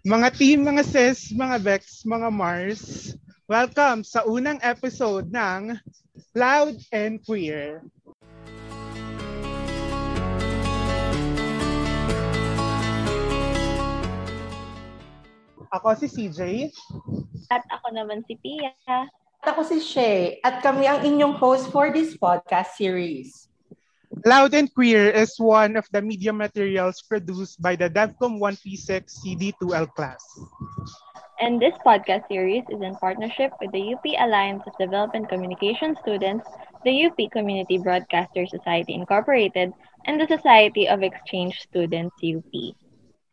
Mga team, mga sis, mga Bex, mga Mars, welcome sa unang episode ng Loud and Queer. Ako si CJ. At ako naman si Pia. At ako si Shay. At kami ang inyong host for this podcast series. Loud and Queer is one of the media materials produced by the DevCom 1P6 CD2L class. And this podcast series is in partnership with the UP Alliance of Development Communication Students, the UP Community Broadcaster Society Incorporated, and the Society of Exchange Students UP.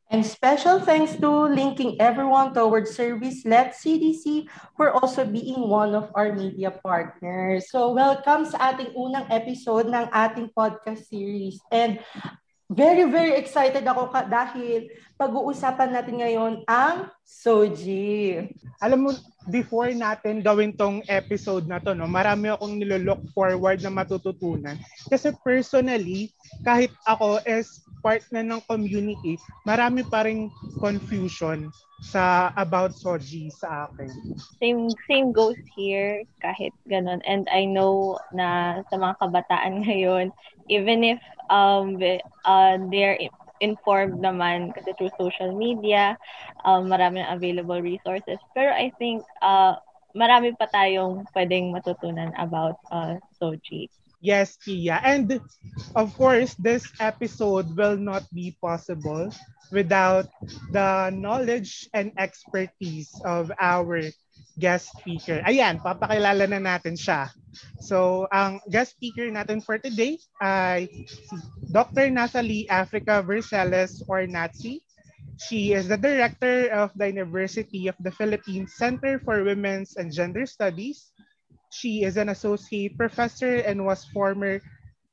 And special thanks to linking everyone towards service-led CDC for also being one of our media partners. So welcome sa ating unang episode ng ating podcast series. And very, very excited ako ka dahil pag-uusapan natin ngayon ang Soji. Alam mo, before natin gawin tong episode na to, no, marami akong nilolook forward na matututunan. Kasi personally, kahit ako is part na ng community, marami pa ring confusion sa about Soji sa akin. Same same goes here kahit ganun. And I know na sa mga kabataan ngayon, even if um uh, they're informed naman kasi through social media, um, marami na available resources. Pero I think uh, marami pa tayong pwedeng matutunan about uh, Soji. Yes, Kia. And of course, this episode will not be possible without the knowledge and expertise of our guest speaker. Ayan, papakilala na natin siya. So, ang guest speaker natin for today ay si Dr. Nathalie Africa Vercelles or Nazi. She is the director of the University of the Philippines Center for Women's and Gender Studies She is an associate professor and was former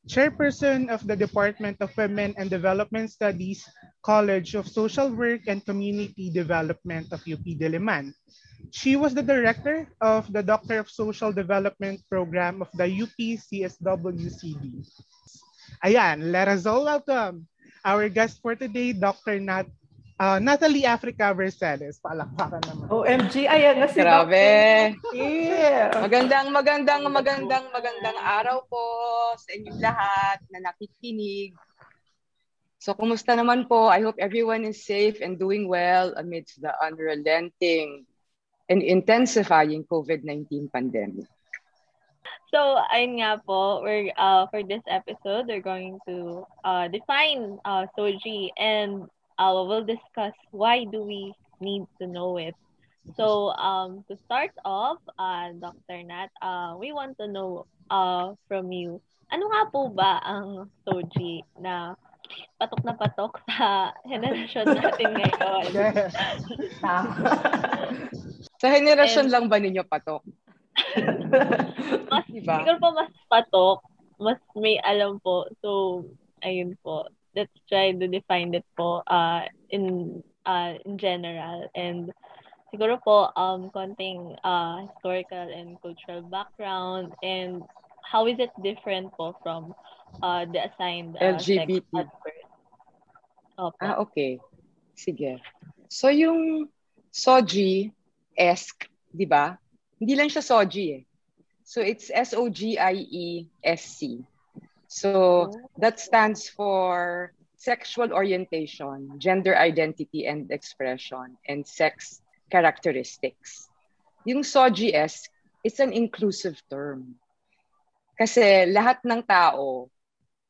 chairperson of the Department of Women and Development Studies, College of Social Work and Community Development of UP Diliman. She was the director of the Doctor of Social Development program of the UP CSWCD. Ayan, let us all welcome our guest for today, Dr. Nat Uh, Natalie Africa Versailles. Palakpakan naman. OMG, ayan na si Grabe. Yeah. Magandang, magandang, magandang, magandang araw po sa inyong lahat na nakikinig. So, kumusta naman po? I hope everyone is safe and doing well amidst the unrelenting and intensifying COVID-19 pandemic. So, ayun nga po, we're, uh, for this episode, we're going to uh, define uh, Soji and uh, we'll discuss why do we need to know it. So um, to start off, uh, Dr. Nat, uh, we want to know uh, from you, ano nga po ba ang Soji na patok na patok sa henerasyon natin ngayon? sa henerasyon lang ba ninyo patok? mas, diba? Siguro po mas patok, mas may alam po. So, ayun po let's try to define it po uh, in uh, in general and siguro po um konting uh, historical and cultural background and how is it different po from uh, the assigned uh, LGBT sex Opo. Ah, okay. Sige. So yung Soji-esque, di ba? Hindi lang siya Soji eh. So it's S-O-G-I-E-S-C. So that stands for sexual orientation, gender identity and expression, and sex characteristics. Yung SOGS, it's an inclusive term. Kasi lahat ng tao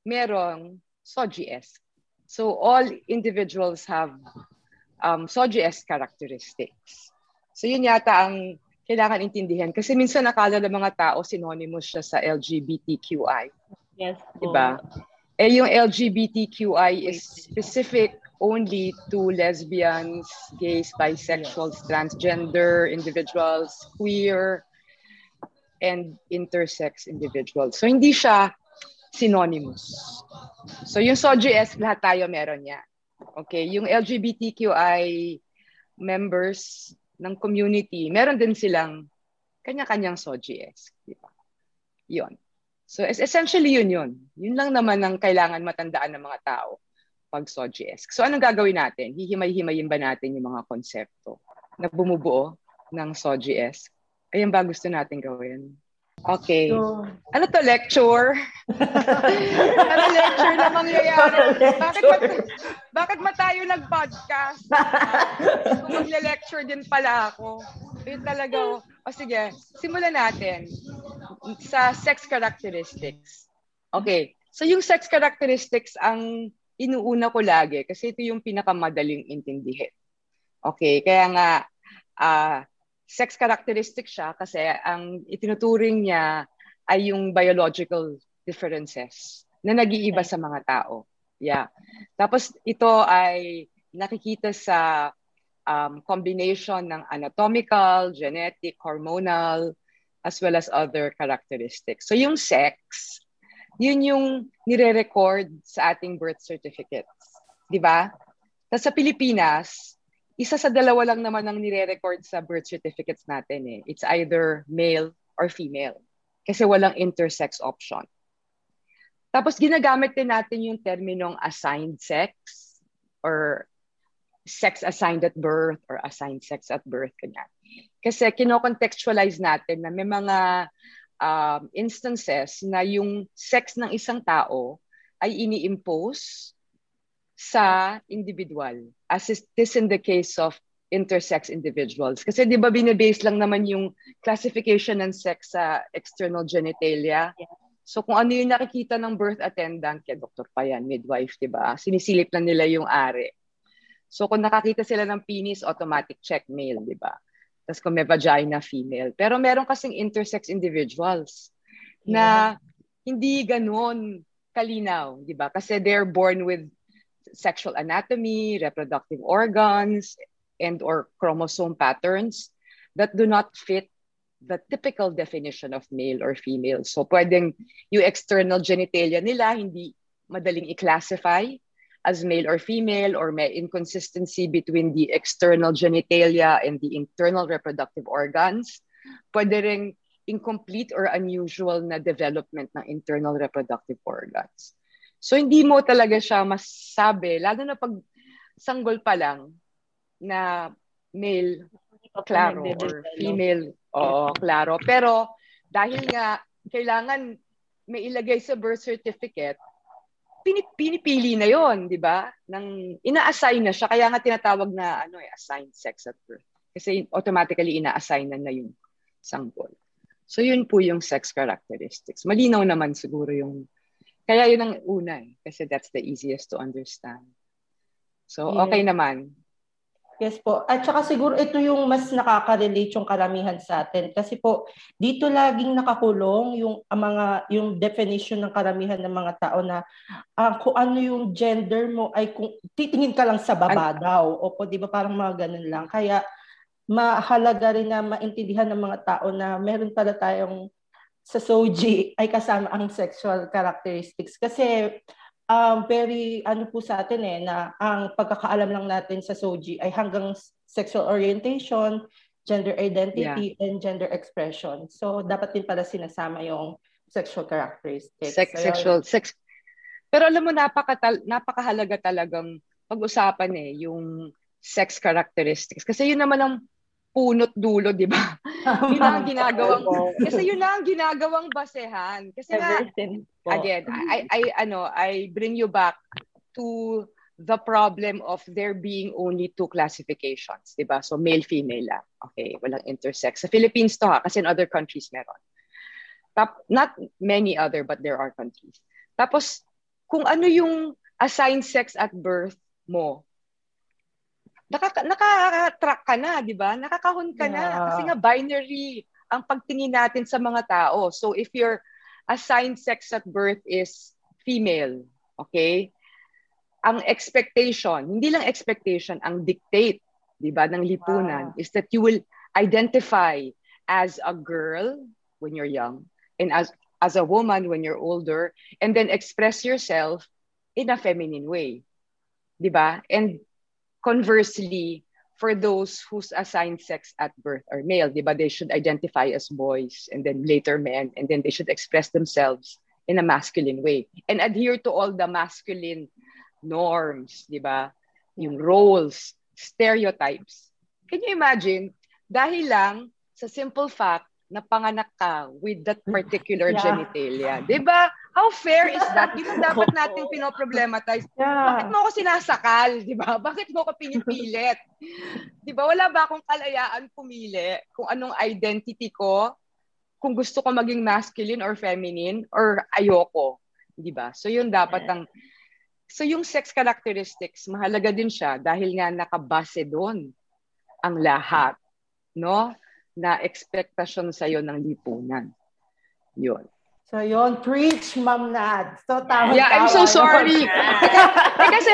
merong SOGS. So all individuals have um, SOGS characteristics. So yun yata ang kailangan intindihan. Kasi minsan nakala ng mga tao synonymous siya sa LGBTQI. Yes. Diba? Eh, yung LGBTQI is specific only to lesbians, gays, bisexuals, transgender individuals, queer, and intersex individuals. So, hindi siya synonymous. So, yung SOGS, lahat tayo meron niya. Okay, yung LGBTQI members ng community, meron din silang kanya-kanyang SOGS. Di ba? Yun. So essentially yun yun. Yun lang naman ang kailangan matandaan ng mga tao pag SOGS. So anong gagawin natin? Hihimay-himayin ba natin yung mga konsepto na bumubuo ng SOGS? Ayan ba gusto natin gawin? Okay. So, ano to, lecture? ano lecture na mangyayari? Bakit, ba, bakit ba tayo nag-podcast? Kung magle-lecture din pala ako. Yun talaga. O sige, simulan natin sa sex characteristics. Okay. So yung sex characteristics ang inuuna ko lagi kasi ito yung pinakamadaling intindihin. Okay, kaya nga uh, sex characteristic siya kasi ang itinuturing niya ay yung biological differences na nag-iiba sa mga tao. Yeah. Tapos ito ay nakikita sa um, combination ng anatomical, genetic, hormonal, as well as other characteristics. So yung sex, yun yung nire-record sa ating birth certificates. Di ba? Tapos sa Pilipinas, isa sa dalawa lang naman ang nire-record sa birth certificates natin eh. It's either male or female. Kasi walang intersex option. Tapos ginagamit din natin yung terminong assigned sex or sex assigned at birth or assigned sex at birth. Kanya. Kasi kinocontextualize natin na may mga um, instances na yung sex ng isang tao ay ini-impose sa individual as is this in the case of intersex individuals. Kasi di ba binibase lang naman yung classification ng sex sa external genitalia. Yeah. So kung ano yung nakikita ng birth attendant, kaya doktor pa yan, midwife, di ba? Sinisilip lang nila yung ari. So kung nakakita sila ng penis, automatic check male, di ba? Tapos kung may vagina, female. Pero meron kasing intersex individuals yeah. na hindi ganun kalinaw, di ba? Kasi they're born with sexual anatomy, reproductive organs, and or chromosome patterns that do not fit the typical definition of male or female. So pwedeng yung external genitalia nila hindi madaling i-classify as male or female or may inconsistency between the external genitalia and the internal reproductive organs. Pwede rin incomplete or unusual na development ng internal reproductive organs. So hindi mo talaga siya masabi, lalo na pag sanggol pa lang na male, klaro, or female, oo, klaro. Pero dahil nga kailangan may ilagay sa birth certificate, pinipili na yon di ba? Nang ina-assign na siya kaya nga tinatawag na ano eh assigned sex at birth. Kasi automatically ina-assign na, na yung sanggol. So yun po yung sex characteristics. Malinaw naman siguro yung kaya yun ang una eh, kasi that's the easiest to understand. So, okay naman. Yes po. At saka siguro ito yung mas nakaka-relate yung karamihan sa atin kasi po dito laging nakakulong yung uh, mga yung definition ng karamihan ng mga tao na uh, kung ano yung gender mo ay kung titingin ka lang sa baba An- daw. Opo, 'di ba parang mga ganun lang. Kaya mahalaga rin na maintindihan ng mga tao na meron pala tayong sa SOGI ay kasama ang sexual characteristics. Kasi um, very ano po sa atin eh, na ang pagkakaalam lang natin sa SOGI ay hanggang sexual orientation, gender identity, yeah. and gender expression. So, dapat din pala sinasama yung sexual characteristics. Sex, so, sexual, sex. Pero alam mo, napaka, napakahalaga talagang pag-usapan eh, yung sex characteristics. Kasi yun naman ang punot dulo, di ba? yun ang ginagawang, kasi yun ang ginagawang basehan. Kasi nga, again, I, I, ano, I bring you back to the problem of there being only two classifications, di ba? So male-female lang. Okay, walang intersex. Sa Philippines to ha, kasi in other countries meron. Tap, not many other, but there are countries. Tapos, kung ano yung assigned sex at birth mo, nakaka, nakaka-track ka na, di ba? Nakakahon ka yeah. na. Kasi nga binary ang pagtingin natin sa mga tao. So if your assigned sex at birth is female, okay? Ang expectation, hindi lang expectation, ang dictate, di ba, ng lipunan wow. is that you will identify as a girl when you're young and as as a woman when you're older and then express yourself in a feminine way. 'Di ba? And Conversely, for those whose assigned sex at birth are male, diba, they should identify as boys and then later men, and then they should express themselves in a masculine way and adhere to all the masculine norms, di ba? Yung roles, stereotypes. Can you imagine, dahil lang sa simple fact na panganak ka with that particular Yeah. genitalia. Di ba? How fair is that? Yun ang dapat natin pinoproblematize. Bakit Yeah. mo ako sinasakal? Di ba? Bakit mo ako pinipilit? Di ba? Wala ba akong kalayaan pumili kung anong identity ko? Kung gusto ko maging masculine or feminine or ayoko. Di ba? So yun dapat ang So yung sex characteristics, mahalaga din siya dahil nga nakabase doon ang lahat, no? Na expectation sa ng lipunan. Yun. So yun, preach, Ma'am Nad. So tama Yeah, I'm so sorry. Eh, kasi,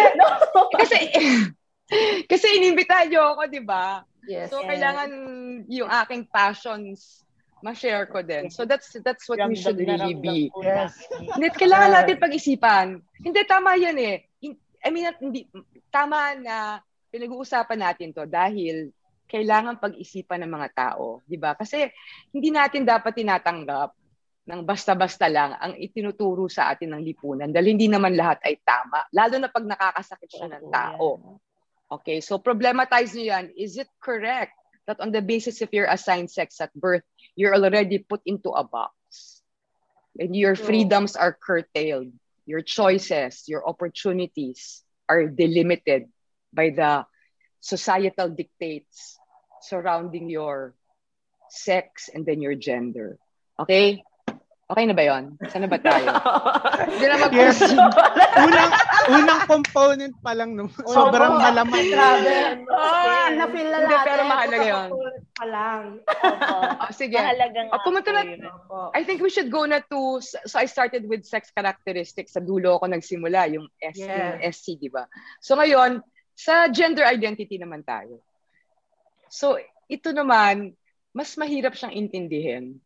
kasi, kasi inimbitahan niyo ako, di ba? Yes. So, Yes. kailangan yung aking passions ma-share ko din. So, that's that's what we should really be. Yes. Hindi, kailangan Yeah. natin pag-isipan. Hindi, tama yan eh. I mean, hindi, tama na pinag-uusapan natin to dahil kailangan pag-isipan ng mga tao. di ba? Kasi hindi natin dapat tinatanggap ng basta-basta lang ang itinuturo sa atin ng lipunan dahil hindi naman lahat ay tama. Lalo na pag nakakasakit siya ng tao. Okay, so problematize nyo yan. Is it correct that on the basis of your assigned sex at birth, you're already put into a box? And your freedoms are curtailed. Your choices, your opportunities are delimited by the societal dictates surrounding your sex and then your gender. Okay? Okay na ba yon? Saan na ba tayo? Hindi na mag Yes. unang unang component pa lang no. Sobrang Opo. malaman. Grabe. Ah, Na-feel na hindi, natin. pero mahalaga yun. Pa lang. Opo. Oh, sige. Mahalaga nga Oh, pumunta na-. I think we should go na to, so I started with sex characteristics. Sa dulo ako nagsimula, yung S, Yes. yung SC, di ba? So ngayon, sa gender identity naman tayo. So ito naman, mas mahirap siyang intindihin.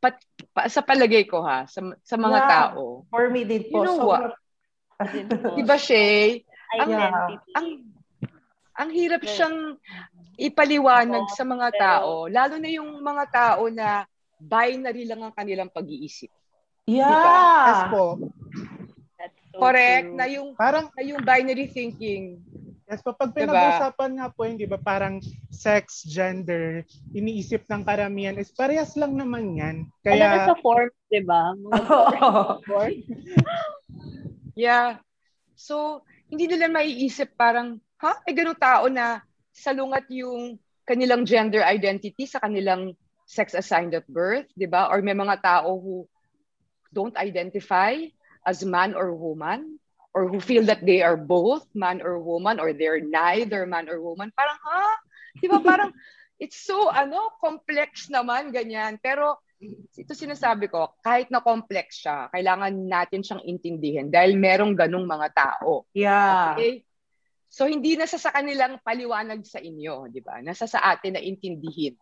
Pat, pa, sa palagay ko ha, sa, sa mga Yeah. tao. For me din po. You know sobrang- Din po. Di ba, Shay? Identity. Ang, ang hirap Right. siyang ipaliwanag sa mga pero- tao, lalo na yung mga tao na binary lang ang kanilang pag-iisip. Yes Yeah. po. That's so Correct true. na yung Parang na yung binary thinking. Yes po pag Diba? pinag-usapan nga po yung 'di ba parang sex, gender, iniisip ng karamihan is parehas lang naman 'yan. Alam mo Kaya sa form, di ba? Yeah. So, hindi nila maiisip parang, ha? Eh, ganun tao na salungat yung kanilang gender identity sa kanilang sex assigned at birth, di ba? Or may mga tao who don't identify as man or woman or who feel that they are both man or woman or they're neither man or woman. Parang, ha? Di ba? Parang, it's so, ano, complex naman, ganyan. Pero, ito sinasabi ko, kahit na complex siya, kailangan natin siyang intindihin dahil merong ganong mga tao. Yeah. Okay? So, hindi nasa sa kanilang paliwanag sa inyo, di ba? Nasa sa atin na intindihin.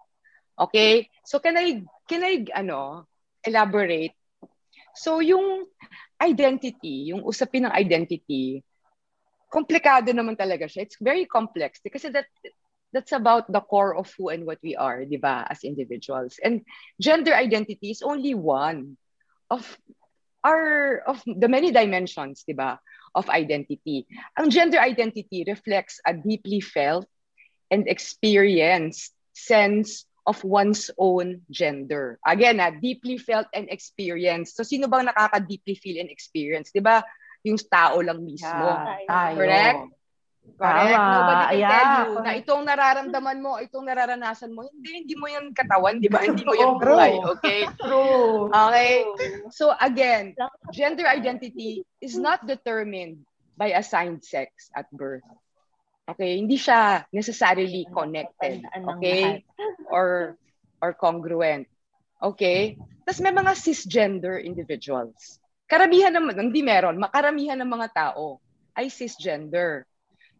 Okay? So, can I, can I, ano, elaborate? So, yung identity, yung usapin ng identity, komplikado naman talaga siya. It's very complex kasi that that's about the core of who and what we are, di ba, as individuals. And gender identity is only one of our of the many dimensions, di ba, of identity. Ang gender identity reflects a deeply felt and experienced sense of one's own gender. Again, ah, deeply felt and experienced. So, sino bang nakaka-deeply feel and experience? Di ba? Yung tao lang mismo. Yeah. Tayo. Correct? Correct. Tama. Nobody can Yeah, tell you na itong nararamdaman mo, itong nararanasan mo. Hindi, hindi mo yan katawan, di ba? Hindi mo yan buhay. Okay? True. Okay? So again, gender identity is not determined by assigned sex at birth. Okay? Hindi siya necessarily connected. Okay? Or or congruent. Okay? Tapos may mga cisgender individuals. Karamihan naman, hindi meron, makaramihan ng mga tao ay cisgender.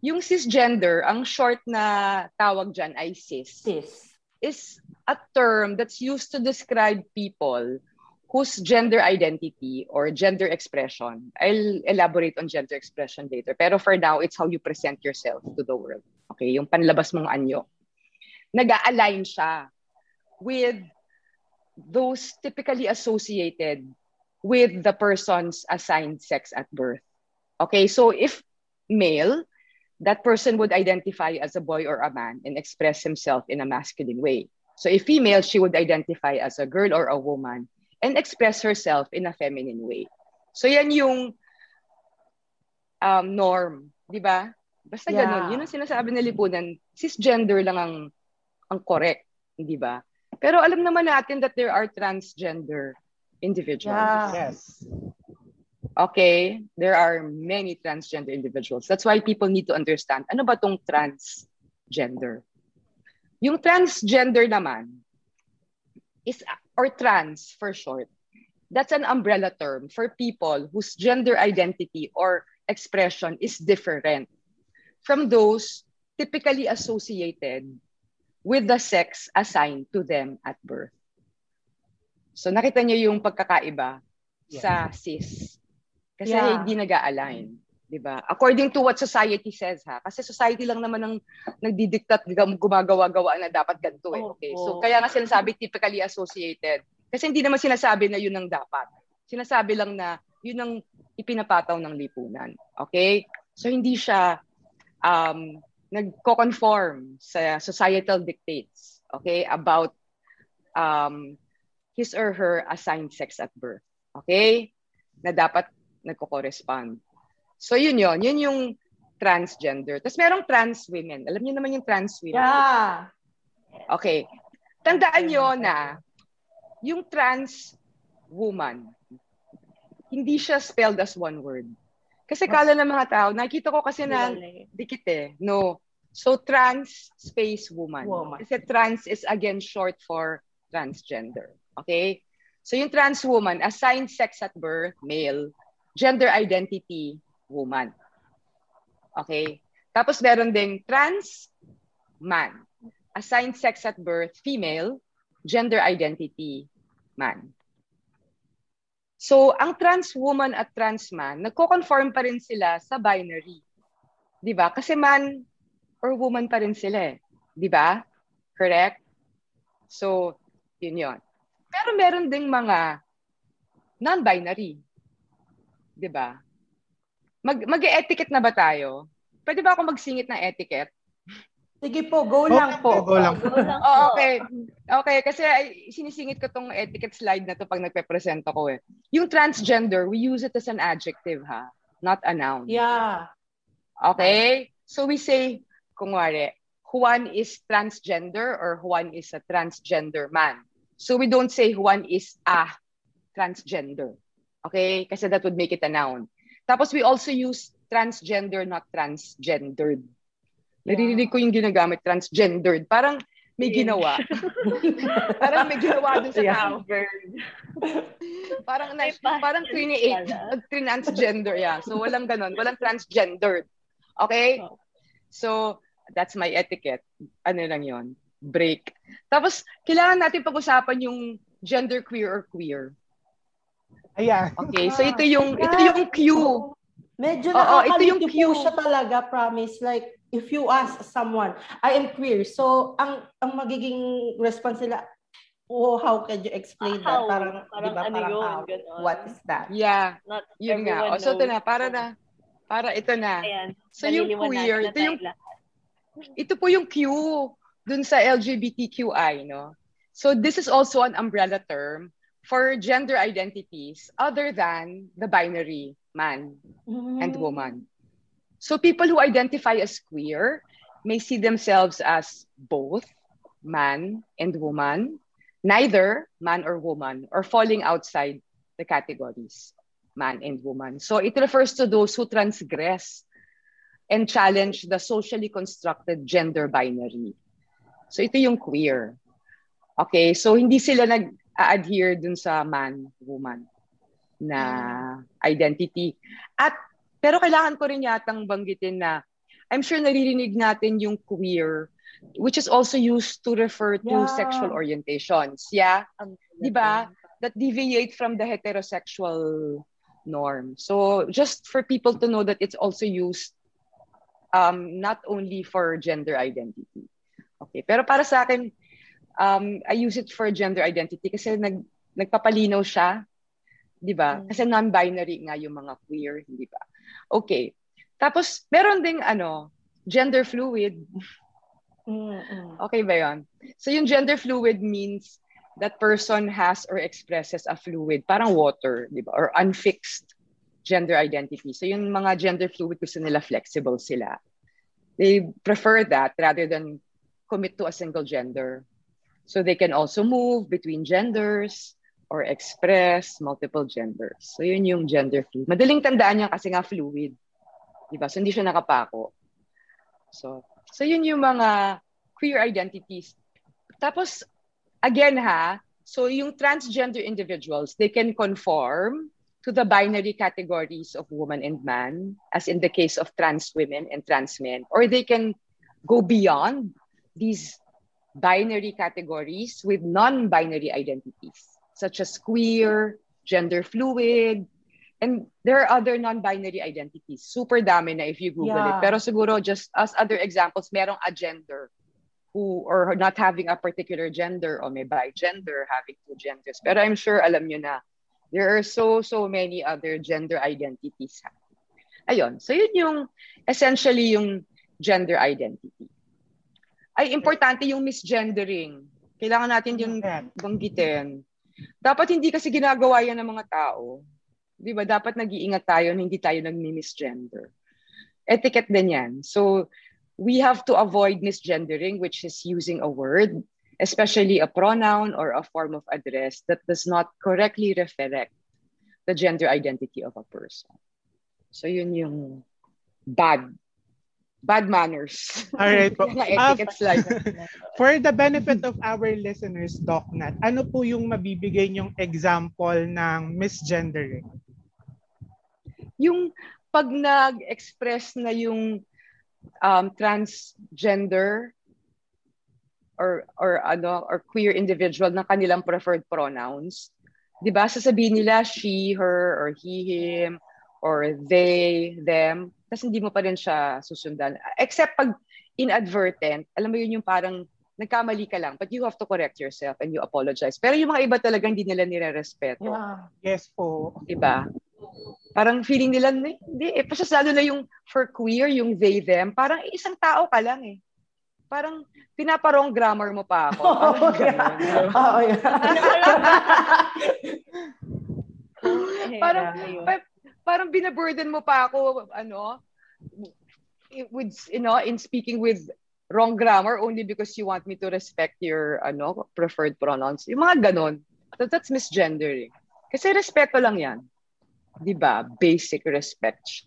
Yung cisgender, ang short na tawag dyan ay cis, Sis. is a term that's used to describe people whose gender identity or gender expression, I'll elaborate on gender expression later, pero for now, it's how you present yourself to the world. Okay, yung panlabas mong anyo. Nag-align siya with those typically associated with the person's assigned sex at birth. Okay, so if male, that person would identify as a boy or a man and express himself in a masculine way. So if female, she would identify as a girl or a woman and express herself in a feminine way. So yan yung um, norm, di ba? Basta Yeah. ganun. Yun ang sinasabi ng lipunan. Cisgender lang ang, ang correct, di ba? Pero alam naman natin that there are transgender individuals. Yeah. Yes. Okay, there are many transgender individuals. That's why people need to understand, ano ba tong transgender? Yung transgender naman is, or trans for short, that's an umbrella term for people whose gender identity or expression is different from those typically associated with the sex assigned to them at birth. So nakita niyo yung pagkakaiba sa cis. Kasi Yeah. hindi nag-align. 'Di ba? According to what society says ha. Kasi society lang naman ang nagdidiktat, gumagawa-gawa na dapat ganito eh. Okay. So kaya nga sinasabi typically associated. Kasi hindi naman sinasabi na yun ang dapat. Sinasabi lang na yun ang ipinapataw ng lipunan. Okay? So hindi siya um, nagko-conform sa societal dictates. Okay? About um, his or her assigned sex at birth. Okay? Na dapat nagko-correspond. So yun yun. Yun yung transgender. Tapos merong trans women. Alam niyo naman yung trans women. Yeah. Okay. Tandaan nyo na yung trans woman, hindi siya spelled as one word. Kasi kala ng mga tao, nakita ko kasi na dikit eh. No. So trans space woman. Woman. Kasi trans is again short for transgender. Okay? So yung trans woman, assigned sex at birth, male, gender identity, woman. Okay? Tapos meron ding trans man. Assigned sex at birth, female, gender identity, man. So, ang trans woman at trans man, nagko-conform pa rin sila sa binary. 'Di ba? Kasi man or woman pa rin sila eh. 'Di ba? Correct? So, yun yun. Pero meron ding mga non-binary. 'Di ba? Mag mag-etiquette na ba tayo? Pwede ba ako magsingit ng etiquette? Sige po, go lang po. Go lang. Go lang Oh, po. okay. Okay, kasi ay, sinisingit ko tong etiquette slide na to pag nagpe-present ako eh. Yung transgender, we use it as an adjective ha, not a noun. Yeah. Okay? So we say, kung wari, Juan is transgender or Juan is a transgender man. So we don't say Juan is a transgender. Okay? Kasi that would make it a noun. Tapos we also use transgender, not transgendered. Naririnig ko yung ginagamit, transgendered. Parang may ginawa. parang may ginawa dun sa Yeah. tao. parang, na, parang create, transgender, yeah. So walang ganon, walang transgendered. Okay? Oh. So, that's my etiquette. Ano lang yon Break. Tapos, kailangan natin pag-usapan yung gender queer or queer. Ayan. Okay, so ito yung ito yung Q. Medyo Oo, ito yung cue. siya talaga, promise. Like, if you ask someone, I am queer. So, ang ang magiging response nila, oh, how can you explain that? How? Parang, Parang di ba, ano parang yun, how? What is that? Yeah, Not yun nga. O, so ito na, para na, para ito na. Ayan. So yung queer, na ito yung, lahat. ito po yung Q dun sa LGBTQI, no? So this is also an umbrella term for gender identities other than the binary man and Mm. woman. So people who identify as queer may see themselves as both man and woman, neither man or woman, or falling outside the categories man and woman. So it refers to those who transgress and challenge the socially constructed gender binary. So ito yung queer. Okay, so hindi sila nag-adhere dun sa man, woman na identity. At pero kailangan ko rin yatang banggitin na I'm sure naririnig natin yung queer which is also used to refer to Yeah. sexual orientations. Yeah, Ang- di ba? That deviate from the heterosexual norm. So just for people to know that it's also used um, not only for gender identity. Okay, pero para sa akin, um, I use it for gender identity kasi nag, nagpapalinaw siya, di ba? Mm. Kasi non-binary nga yung mga queer, di ba? Okay. Tapos, meron ding ano, gender fluid. Okay ba yun? So yung gender fluid means that person has or expresses a fluid, parang water, di ba? Or unfixed gender identity. So yung mga gender fluid, gusto nila flexible sila. They prefer that rather than commit to a single gender. So they can also move between genders or express multiple genders. So yun yung gender fluid. Madaling tandaan niya kasi nga fluid. Di ba? So hindi siya nakapako. So, so yun yung mga queer identities. Tapos, again ha, so yung transgender individuals, they can conform to the binary categories of woman and man, as in the case of trans women and trans men, or they can go beyond these binary categories with non-binary identities, such as queer, gender fluid, and there are other non-binary identities. Super dami na if you Google Yeah. it. Pero siguro just as other examples, merong a gender who or not having a particular gender or may bi-gender, having two genders. Pero I'm sure alam nyo na there are so, so many other gender identities. Ayun. So yun yung essentially yung gender identity. Ay, importante yung misgendering. Kailangan natin yung banggitin. Dapat hindi kasi ginagawa yan ng mga tao. Di ba? Dapat nag-iingat tayo na hindi tayo nag-misgender. Etiquette din yan. So, we have to avoid misgendering, which is using a word, especially a pronoun or a form of address that does not correctly reflect the gender identity of a person. So, yun yung bad. Bad manners. Po. Mga Ah, etiquettes like For the benefit of our listeners, DocNat, ano po yung mabibigay niyong example ng misgendering? yung pag nag-express na yung um, transgender or or ano or queer individual ng kanilang preferred pronouns, 'di ba? Sasabihin nila she, her or he, him or they, them. Tapos hindi mo pa rin siya susundan. Except pag inadvertent, alam mo yun yung parang nagkamali ka lang, but you have to correct yourself and you apologize. Pero yung mga iba talaga hindi nila nire-respeto. Yeah. Yes po. Diba? Parang feeling nila, hindi, eh, pasas lalo na yung for queer, yung they, them, parang isang tao ka lang eh. Parang pinaparong grammar mo pa ako. Oh, Parang yeah. ganun. Oo, yeah. parang, pa- parang binaburden mo pa ako, ano, with, you know, in speaking with wrong grammar only because you want me to respect your, ano, preferred pronouns. Yung mga ganon. That, that's misgendering. Kasi respeto lang yan. Di ba? Basic respect.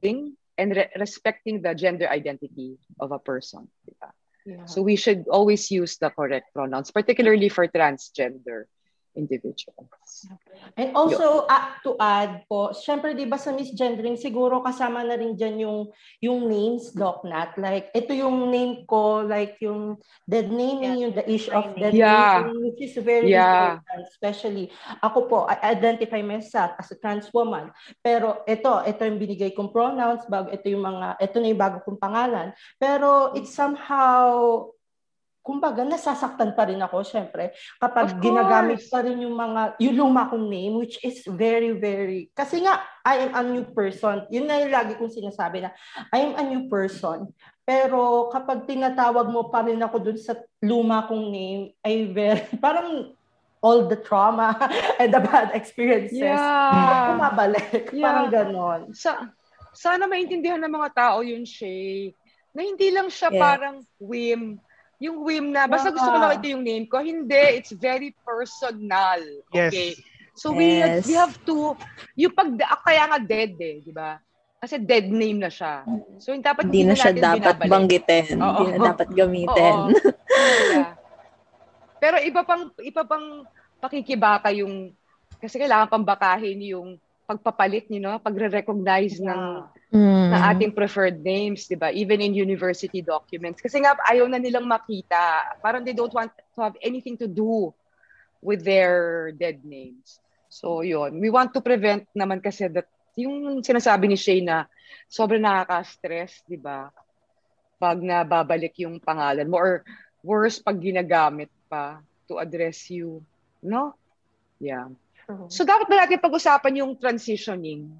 And re- respecting the gender identity of a person. Di ba? Yeah. So we should always use the correct pronouns, particularly for transgender individuals. And also, ah, to add po, syempre, di ba sa misgendering, siguro kasama na rin dyan yung, yung names, Doc Nat. Like, ito yung name ko, like yung dead naming, yung the issue of dead Yeah. naming, which is very Yeah. important. Especially, ako po, I identify myself as a trans woman. Pero ito, ito yung binigay kong pronouns, bago, ito yung mga, ito na yung bago kong pangalan. Pero it's somehow, kumbaga, nasasaktan pa rin ako, syempre, kapag ginagamit pa rin yung mga, yung luma kong name, which is very, very, kasi nga, I am a new person. Yun na yung lagi kong sinasabi na, I am a new person. Pero kapag tinatawag mo pa rin ako dun sa luma kong name, ay very, parang all the trauma and the bad experiences, Yeah. bumabalik. Yeah. Parang ganon. Sa, sana maintindihan ng mga tao yun, Shay, na hindi lang siya Yeah. parang whim. Yung whim na, basta gusto ko Yeah. lang ito yung name ko. Hindi, it's very personal. Yes. Okay? So we, Yes. we have to, yung pag, ah, kaya nga dead eh, di ba? Kasi dead name na siya. So yung dapat Hindi na siya natin dapat binabalik. banggitin. Oo. Hindi na dapat gamitin. Oo. Yeah. Pero iba pang iba pang pakikibaka yung kasi kailangan pang bakahin yung pagpapalit, you know, pagre-recognize ng Mm. ng ating preferred names, 'di ba? Even in university documents. Kasi nga ayaw na nilang makita. Parang they don't want to have anything to do with their dead names. So, yun. We want to prevent naman kasi that yung sinasabi ni Shay na sobrang nakaka-stress, 'di ba? Pag nababalik yung pangalan mo or worse pag ginagamit pa to address you, no? Yeah. So dapat ba natin pag-usapan yung transitioning?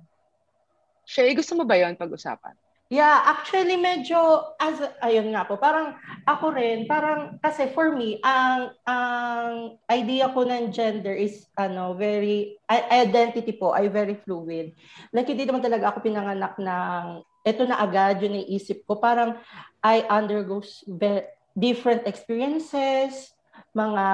Shay, gusto mo ba yon pag-usapan? Yeah, actually medyo as ayun nga po, parang ako rin, parang kasi for me ang ang idea ko ng gender is ano, very identity po ay very fluid. Like hindi naman talaga ako pinanganak ng ito na agad yung naisip ko. Parang I undergo different experiences, mga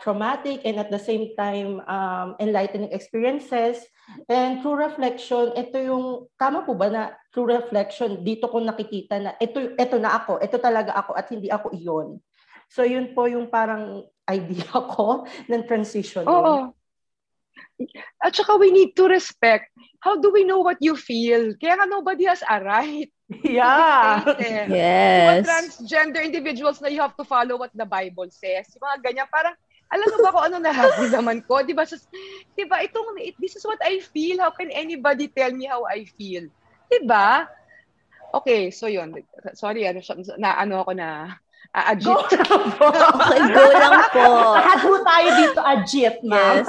traumatic and at the same time um, enlightening experiences. And through reflection, ito yung, tama po ba na through reflection, dito ko nakikita na ito, ito na ako, ito talaga ako at hindi ako iyon. So yun po yung parang idea ko ng transition. Oo. At saka we need to respect. How do we know what you feel? Kaya nga nobody has a right. Yeah. Yes. Diba transgender individuals na you have to follow what the Bible says. Yung mga ganyan, parang, alam mo ba kung ano naman ko? Di ba? Di ba, itong, this is what I feel. How can anybody tell me how I feel? Di ba? Okay, so yun. Sorry, ano, na, ano ako na, Ajit. Go po. okay, go lang po. Lahat po tayo dito, Ajit, ma'am. Yes.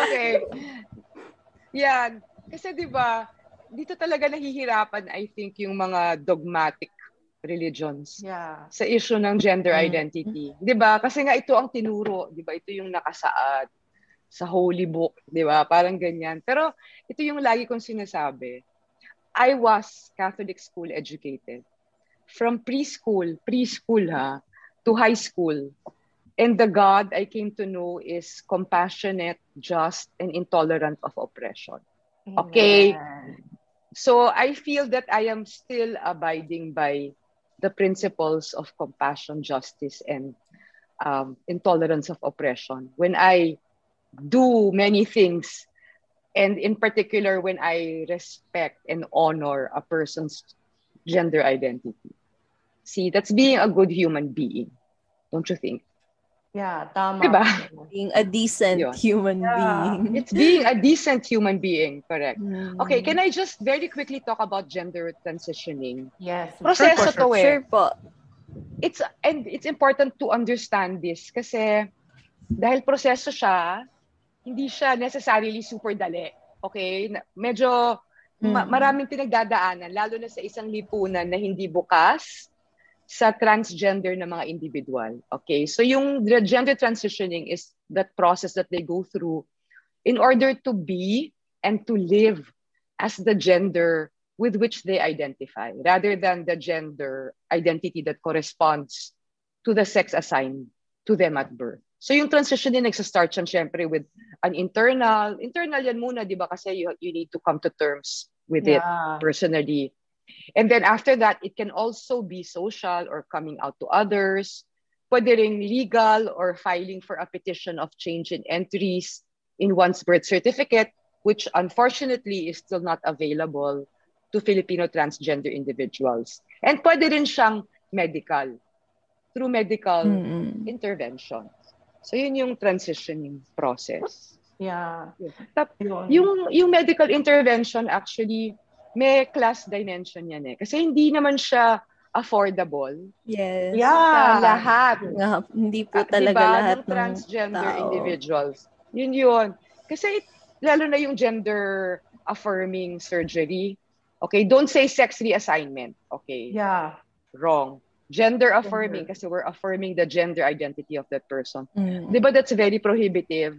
okay. Yan. Kasi di ba, dito talaga nahihirapan, I think, yung mga dogmatic religions yeah. sa issue ng gender mm-hmm. identity. 'Di ba? Kasi nga ito ang tinuro, 'di ba? Ito yung nakasaad sa holy book, 'di ba? Parang ganyan. Pero ito yung lagi kong sinasabi. I was Catholic school educated. From preschool, preschool ha, to high school. And the God I came to know is compassionate, just, and intolerant of oppression. Okay? Amen. So I feel that I am still abiding by the principles of compassion, justice, and um, intolerance of oppression. When I do many things, and in particular, when I respect and honor a person's gender identity. See, that's being a good human being, don't you think? Yeah, tama. Diba? Being a decent Yun. human yeah. being. It's being a decent human being, correct. Mm. Okay, can I just very quickly talk about gender transitioning? Yes. Proseso sure, to eh. Sure po. It's, and it's important to understand this kasi dahil proseso siya, hindi siya necessarily super dali. Okay? Medyo mm. ma- maraming pinagdadaanan, lalo na sa isang lipunan na hindi bukas sa transgender na mga individual. Okay? So yung gender transitioning is that process that they go through in order to be and to live as the gender with which they identify rather than the gender identity that corresponds to the sex assigned to them at birth. So yung transitioning nagsa-start siya syempre with an internal, internal yan muna, di ba? Kasi you, you need to come to terms with yeah. it personally. And then after that, it can also be social or coming out to others. Pwede rin legal or filing for a petition of change in entries in one's birth certificate, which unfortunately is still not available to Filipino transgender individuals. And pwede rin siyang medical, through medical mm-hmm. intervention. So yun yung transitioning process. Yeah. Tap, yung, yung medical intervention actually, may class dimension yan eh. Kasi hindi naman siya affordable. Yes. Yeah. Sa lahat. Yeah, hindi po talaga diba, lahat ng transgender tao. individuals. Yun yun. Kasi lalo na yung gender affirming surgery. Okay, don't say sex reassignment. Okay. Yeah. Wrong. Gender affirming gender. kasi we're affirming the gender identity of that person. Mm. 'Di ba that's very prohibitive?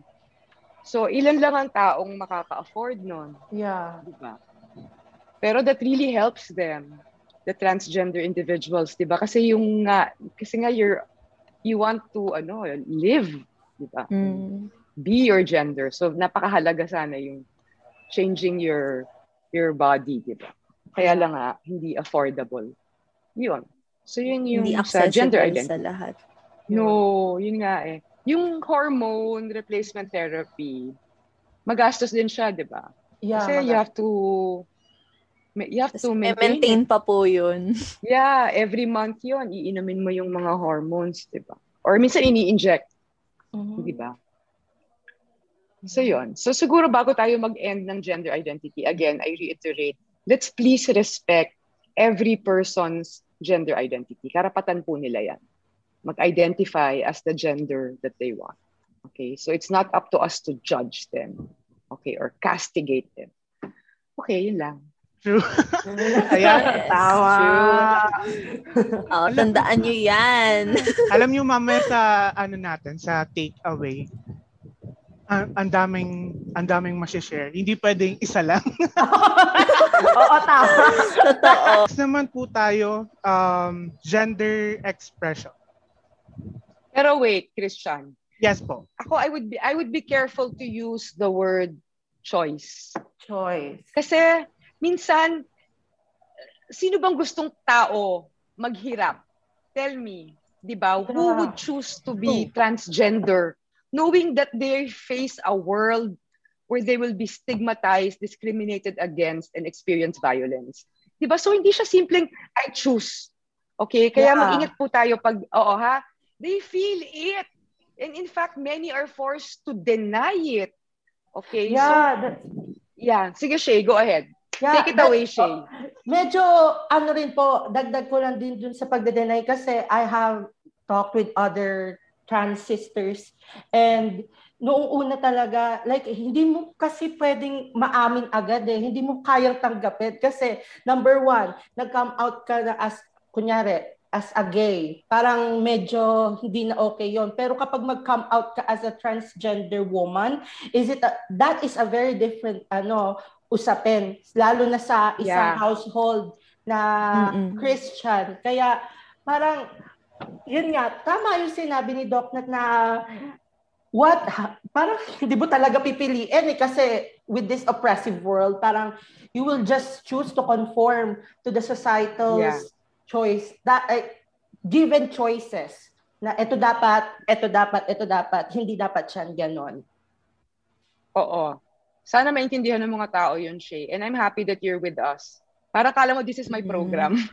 So ilan lang ang taong makaka-afford nun? Yeah. 'Di ba? Pero that really helps them, the transgender individuals, 'di ba? Kasi yung nga kasi nga you're you want to ano, live, 'di ba? Mm. Be your gender. So napakahalaga sana yung changing your your body, 'di ba? Kaya lang nga hindi affordable. 'Yun. So yun yung hindi sa gender identity. sa lahat. No, yun nga eh. Yung hormone replacement therapy, magastos din siya, 'di ba? Yeah, Kasi magastos. you have to You have to maintain, maintain pa po yun. Yeah, every month yun. Iinumin mo yung mga hormones, di ba? Or minsan ini-inject. Mm-hmm. Di ba? So yun. So siguro bago tayo mag-end ng gender identity, again, I reiterate, let's please respect every person's gender identity. Karapatan po nila yan. Mag-identify as the gender that they want. Okay, so it's not up to us to judge them. Okay, or castigate them. Okay, yun lang. True. Ayan. Yes, Tama. Oh, tandaan nyo yan. Alam niyo mamaya sa ano natin, sa takeaway, ang ang daming ang daming ma-share. Hindi pwedeng isa lang. Oo, tama. Totoo. Next naman po tayo, um, gender expression. Pero wait, Christian. Yes po. Ako, I would be, I would be careful to use the word choice. Choice. Kasi minsan, sino bang gustong tao maghirap? Tell me, di ba? Who Yeah. would choose to be transgender knowing that they face a world where they will be stigmatized, discriminated against, and experience violence? Di ba? So hindi siya simpleng, I choose. Okay? Kaya Yeah. mag-ingat po tayo pag, oo ha? They feel it. And in fact, many are forced to deny it. Okay? So, Yeah, that, yeah. Sige, Shay, go ahead. Yeah, Take it away, Shay. oh, medyo, ano rin po, dagdag ko lang din dun sa pagde-deny kasi I have talked with other trans sisters and noong una talaga, like, hindi mo kasi pwedeng maamin agad eh. Hindi mo kayang tanggapin kasi, number one, nag-come out ka na as, kunyari, as a gay. Parang medyo hindi na okay yon Pero kapag mag-come out ka as a transgender woman, is it a, that is a very different ano usapin lalo na sa isang Yeah. household na Mm-mm. Christian. Kaya parang yun nga tama yung sinabi ni Doc Nat na what ha- parang hindi mo talaga pipiliin eh kasi with this oppressive world parang you will just choose to conform to the societal's Yeah. choice that eh, given choices na ito dapat, ito dapat, ito dapat, hindi dapat siyan ganon. Oo. Sana maintindihan ng mga tao yun, Shay. And I'm happy that you're with us. Para kala mo this is my program.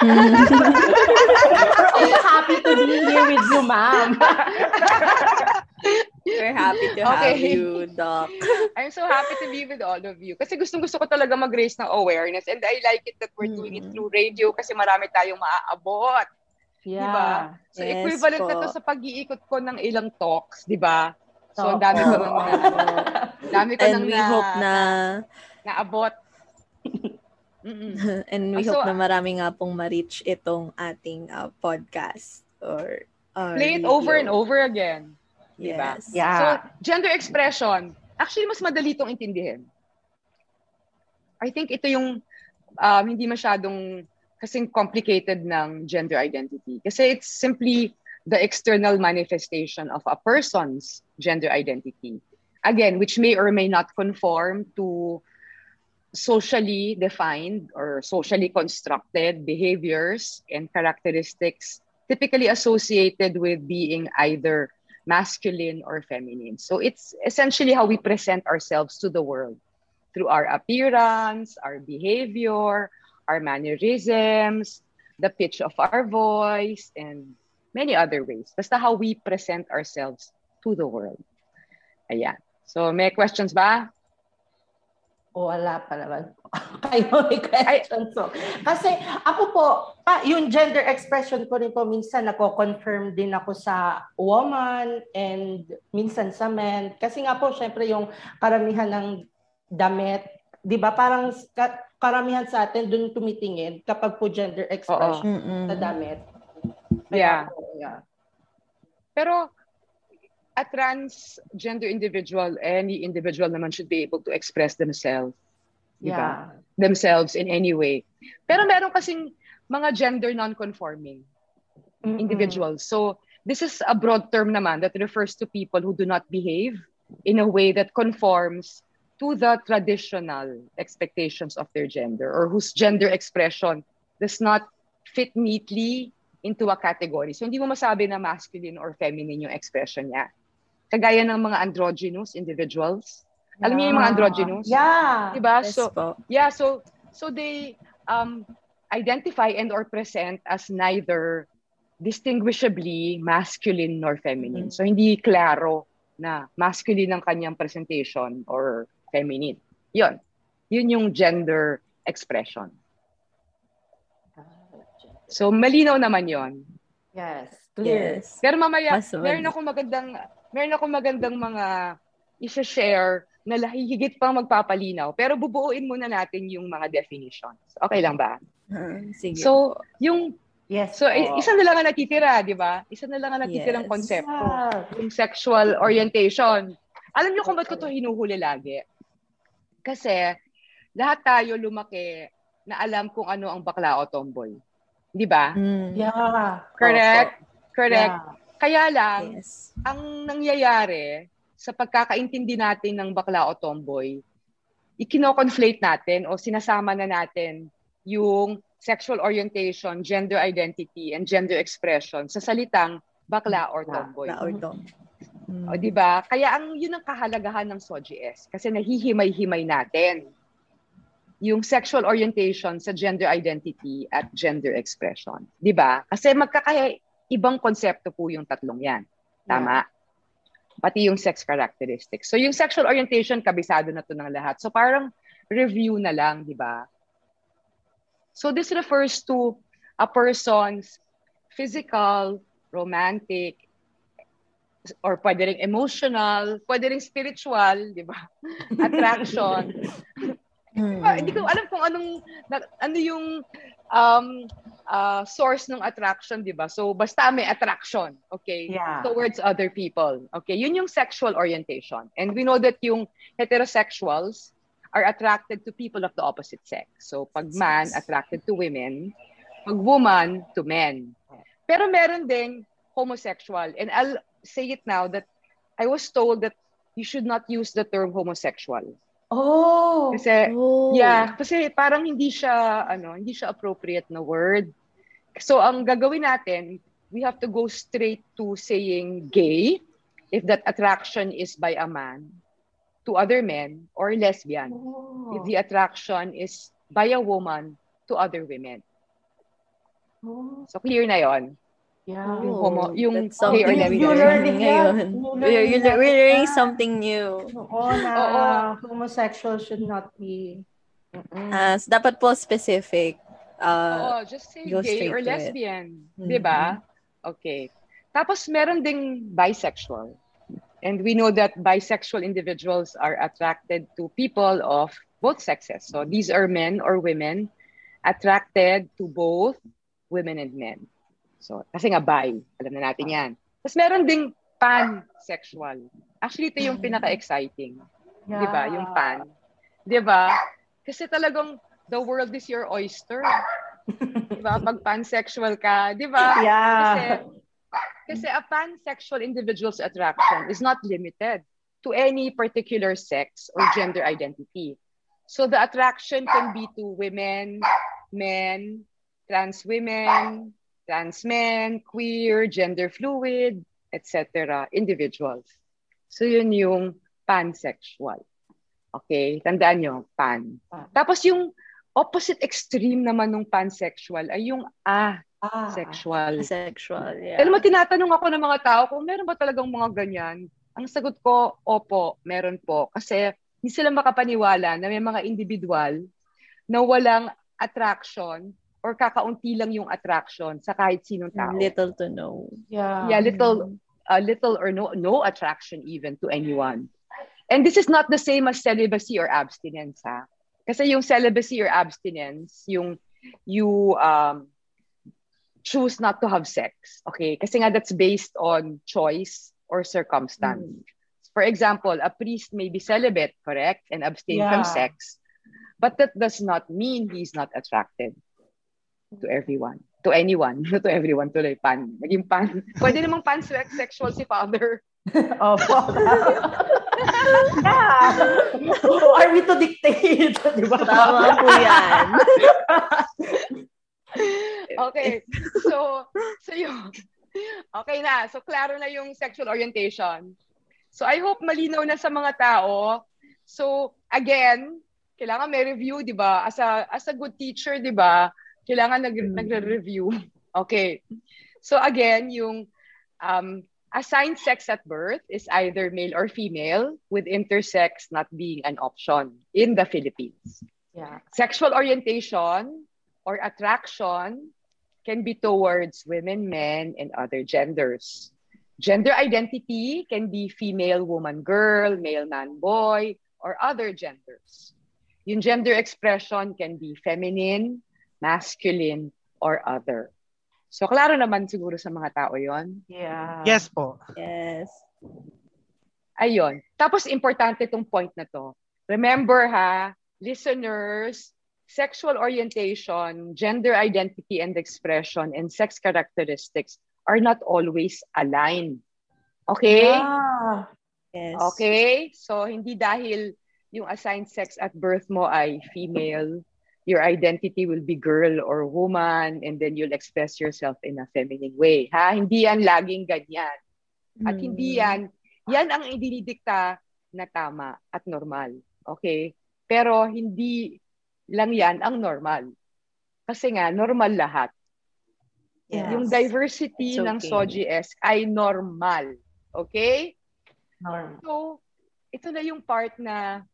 We're all happy to be here with you, ma'am. We're happy to have Okay. you, Doc. I'm so happy to be with all of you. Kasi gustong gusto ko talaga mag-raise ng awareness. And I like it that we're doing it Mm. through radio kasi marami tayong maaabot. Yeah. Diba? So Yes equivalent na po. to sa pag-iikot ko ng ilang talks, di ba? So ang dami ko nang dami ko And nang we na, hope na naabot. Mm-mm. and we So, hope na marami nga pong ma-reach itong ating uh, podcast or uh, Play it radio. over and over again. Diba? Yes. Yeah. So, gender expression, actually mas madali itong intindihin. I think ito yung um, hindi masyadong kasing complicated ng gender identity. Kasi it's simply the external manifestation of a person's gender identity. Again, which may or may not conform to socially defined or socially constructed behaviors and characteristics typically associated with being either masculine or feminine. So it's essentially how we present ourselves to the world through our appearance, our behavior, our mannerisms, the pitch of our voice, and many other ways. Basta how we present ourselves to the world. Ayan. So may questions ba? O wala pa naman. Kayo may question. So, kasi ako po, pa, yung gender expression ko rin po, minsan nako-confirm din ako sa woman and minsan sa men. Kasi nga po, syempre yung karamihan ng damit, di ba parang ka- karamihan sa atin dun tumitingin kapag po gender expression sa damit. Yeah. po, yeah. Pero a transgender individual, any individual naman should be able to express themselves. Diba? Themselves in any way. Pero meron kasing mga gender non-conforming Mm-mm. individuals. So this is a broad term naman that refers to people who do not behave in a way that conforms to the traditional expectations of their gender or whose gender expression does not fit neatly into a category. So hindi mo masabi na masculine or feminine yung expression niya. Kagaya ng mga androgynous individuals. Alam niyo yung mga androgynous? Yeah. Diba? Yes So, po. yeah, so so they um identify and or present as neither distinguishably masculine nor feminine. So hindi klaro na masculine ang kanyang presentation or feminine. 'Yon. 'Yun yung gender expression. So malinaw naman 'yon. Yes. Clear. Yes. Pero mamaya, Mas meron akong magandang meron ako magandang mga isa-share na higit pang magpapalinaw. Pero bubuuin muna natin yung mga definitions. Okay lang ba? Ah, sige. So, yung Yes. So, po. isa na lang ang natitira, di ba? Isa na lang ang natitirang Yes. konsepto. Yeah. Yung sexual orientation. Alam niyo kung ba't ko ito hinuhuli lagi? Kasi, lahat tayo lumaki na alam kung ano ang bakla o tomboy. Di ba? Mm, Yeah. Correct? Correct. Yeah. Kaya lang, Yes. ang nangyayari sa pagkakaintindi natin ng bakla o tomboy, ikino-conflate natin o sinasama na natin yung sexual orientation, gender identity, and gender expression sa salitang bakla or tomboy. Na or dom. Mm. O, di ba? Kaya ang yun ang kahalagahan ng SOGS kasi nahihimay-himay natin yung sexual orientation sa gender identity at gender expression. Di ba? Kasi magkakaibang konsepto po yung tatlong yan. Tama? Pati yung sex characteristics. So yung sexual orientation, kabisado na to ng lahat. So parang review na lang, di ba? So this refers to a person's physical, romantic, or pwede rin emotional, pwede rin spiritual, di ba? Attraction. Mm. Ah, hindi ko alam kung anong, na, ano yung um, uh, source ng attraction, di ba? So, basta may attraction, okay? Yeah. Towards other people. Okay, yun yung sexual orientation. And we know that yung heterosexuals are attracted to people of the opposite sex. So, pag man, attracted to women. Pag woman, to men. Pero meron ding homosexual. And I'll say it now that I was told that you should not use the term homosexual. Oh. Kasi Oh. Yeah, kasi parang hindi siya ano, hindi siya appropriate na word. So ang gagawin natin, we have to go straight to saying gay if that attraction is by a man to other men or lesbian Oh. if the attraction is by a woman to other women. Oh. So clear na 'yon. Yeah. Yung homo- yung that's something we're learning New learning ngayon. We're, learning you're, natin we're learning something new. Oo, na Oo. homosexual should not be. Ah, so dapat po specific. Oo, Uh, just say gay straight or it. lesbian. Mhm. Di ba? Okay. Tapos meron ding bisexual. And we know that bisexual individuals are attracted to people of both sexes. So these are men or women attracted to both women and men. So, kasi nga bi, alam na natin yan. Tapos meron ding pansexual. Actually, ito yung pinaka-exciting. Yeah. Di ba? Yung pan. Di ba? Kasi talagang the world is your oyster. Di ba? Pag pansexual ka, di ba? Yeah. Kasi, kasi a pansexual individual's attraction is not limited to any particular sex or gender identity. So the attraction can be to women, men, trans women, trans men, queer, gender fluid, etc. individuals. So yun yung pansexual. Okay? Tandaan nyo, pan. Tapos yung opposite extreme naman ng pansexual ay yung asexual. Ah. sexual, yeah. Alam mo, tinatanong ako ng mga tao kung meron ba talagang mga ganyan. Ang sagot ko, opo, meron po. Kasi hindi sila makapaniwala na may mga individual na walang attraction or kakaunti lang yung attraction sa kahit sinong tao. Little to know. Yeah. Yeah, little, uh, little or no, no attraction even to anyone. And this is not the same as celibacy or abstinence, ha? Kasi yung celibacy or abstinence, yung you um, choose not to have sex. Okay? Kasi nga that's based on choice or circumstance. For example, a priest may be celibate, correct? And abstain from Yeah. sex. But that does not mean he's not attracted to everyone. To anyone. to everyone. Tuloy, pan. Naging pan. Pwede namang pansexual si father. Opo. yeah. Who are we to dictate? Di ba? Tama po yan. Okay. So, so yun. Okay na. So, klaro na yung sexual orientation. So, I hope malinaw na sa mga tao. So, again, kailangan may review, di ba? As a, as a good teacher, di ba? Kailangan nag, nagre-review. Okay. So, again, yung um, assigned sex at birth is either male or female with intersex not being an option in the Philippines. Yeah. Sexual orientation or attraction can be towards women, men, and other genders. Gender identity can be female, woman, girl, male, man, boy, or other genders. Yung gender expression can be feminine, masculine, or other. So, klaro naman siguro sa mga tao yon. Yeah. Yes po. Yes. Ayun. Tapos, importante itong point na to. Remember ha, listeners, sexual orientation, gender identity and expression, and sex characteristics are not always aligned. Okay? Yeah. Yes. Okay? So, hindi dahil yung assigned sex at birth mo ay female, your identity will be girl or woman, and then you'll express yourself in a feminine way. Ha? Hindi yan laging ganyan. At Mm. hindi yan, yan ang idinidikta na tama at normal. Okay? Pero hindi lang yan ang normal. Kasi nga, normal lahat. Yes. Yung diversity It's ng okay. SOGS ay normal. Okay? Norm. So, ito na yung part na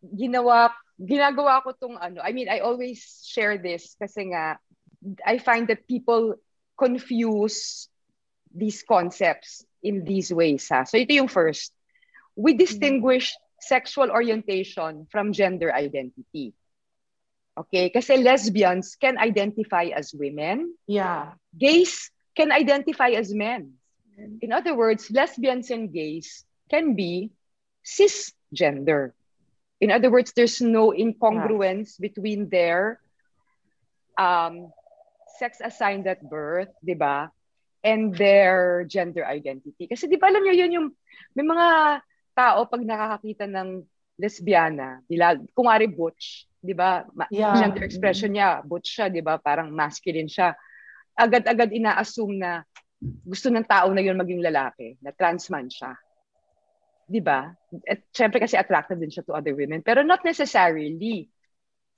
ginawa, ginagawa ko tong ano. I mean, I always share this kasi nga, I find that people confuse these concepts in these ways. Ha? So, ito yung first. We distinguish sexual orientation from gender identity. Okay? Kasi lesbians can identify as women, Yeah. gays can identify as men. In other words, lesbians and gays can be cisgender. In other words, there's no incongruence between their um, sex assigned at birth, di ba? And their gender identity. Kasi di ba alam nyo yun yung, may mga tao pag nakakakita ng lesbiana, nila, kumari butch, di ba? Yeah. Gender expression niya, butch siya, di ba? Parang masculine siya. Agad-agad ina-assume na gusto ng tao na yun maging lalaki, na trans man siya. Di ba? At syempre kasi attracted din siya to other women, pero not necessarily.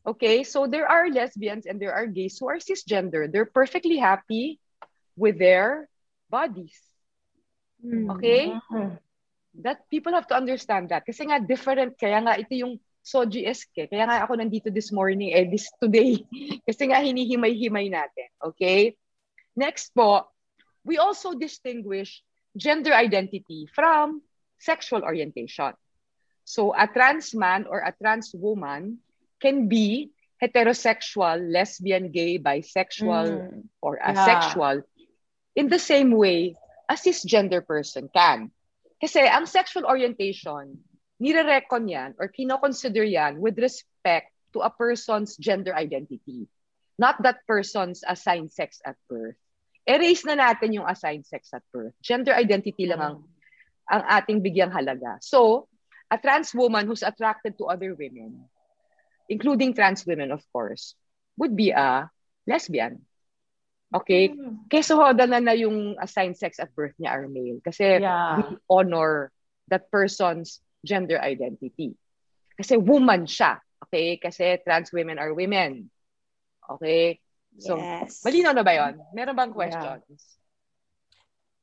Okay, so there are lesbians and there are gays who are cisgender. They're perfectly happy with their bodies. Mm. Okay? Mhm. That people have to understand that. Kasi nga different, kaya nga ito yung SOGS Kaya nga ako nandito this morning, eh, this today. Kasi nga hinihimay-himay natin. Okay? Next po, we also distinguish gender identity from sexual orientation. So a trans man or a trans woman can be heterosexual, lesbian, gay, bisexual, Mm. or Yeah. asexual in the same way a cisgender person can. Kasi ang sexual orientation, nire-recon yan or kinoconsider yan with respect to a person's gender identity. Not that person's assigned sex at birth. Erase na natin yung assigned sex at birth. Gender identity lang ang, ang ating bigyang halaga. So, a trans woman who's attracted to other women, including trans women, of course, would be a lesbian. Okay? Mm. Kesa hoda na na yung assigned sex at birth niya are male. Kasi Yeah. we honor that person's gender identity. Kasi woman siya. Okay? Kasi trans women are women. Okay? So, yes. malinaw na ba yon? Meron bang questions?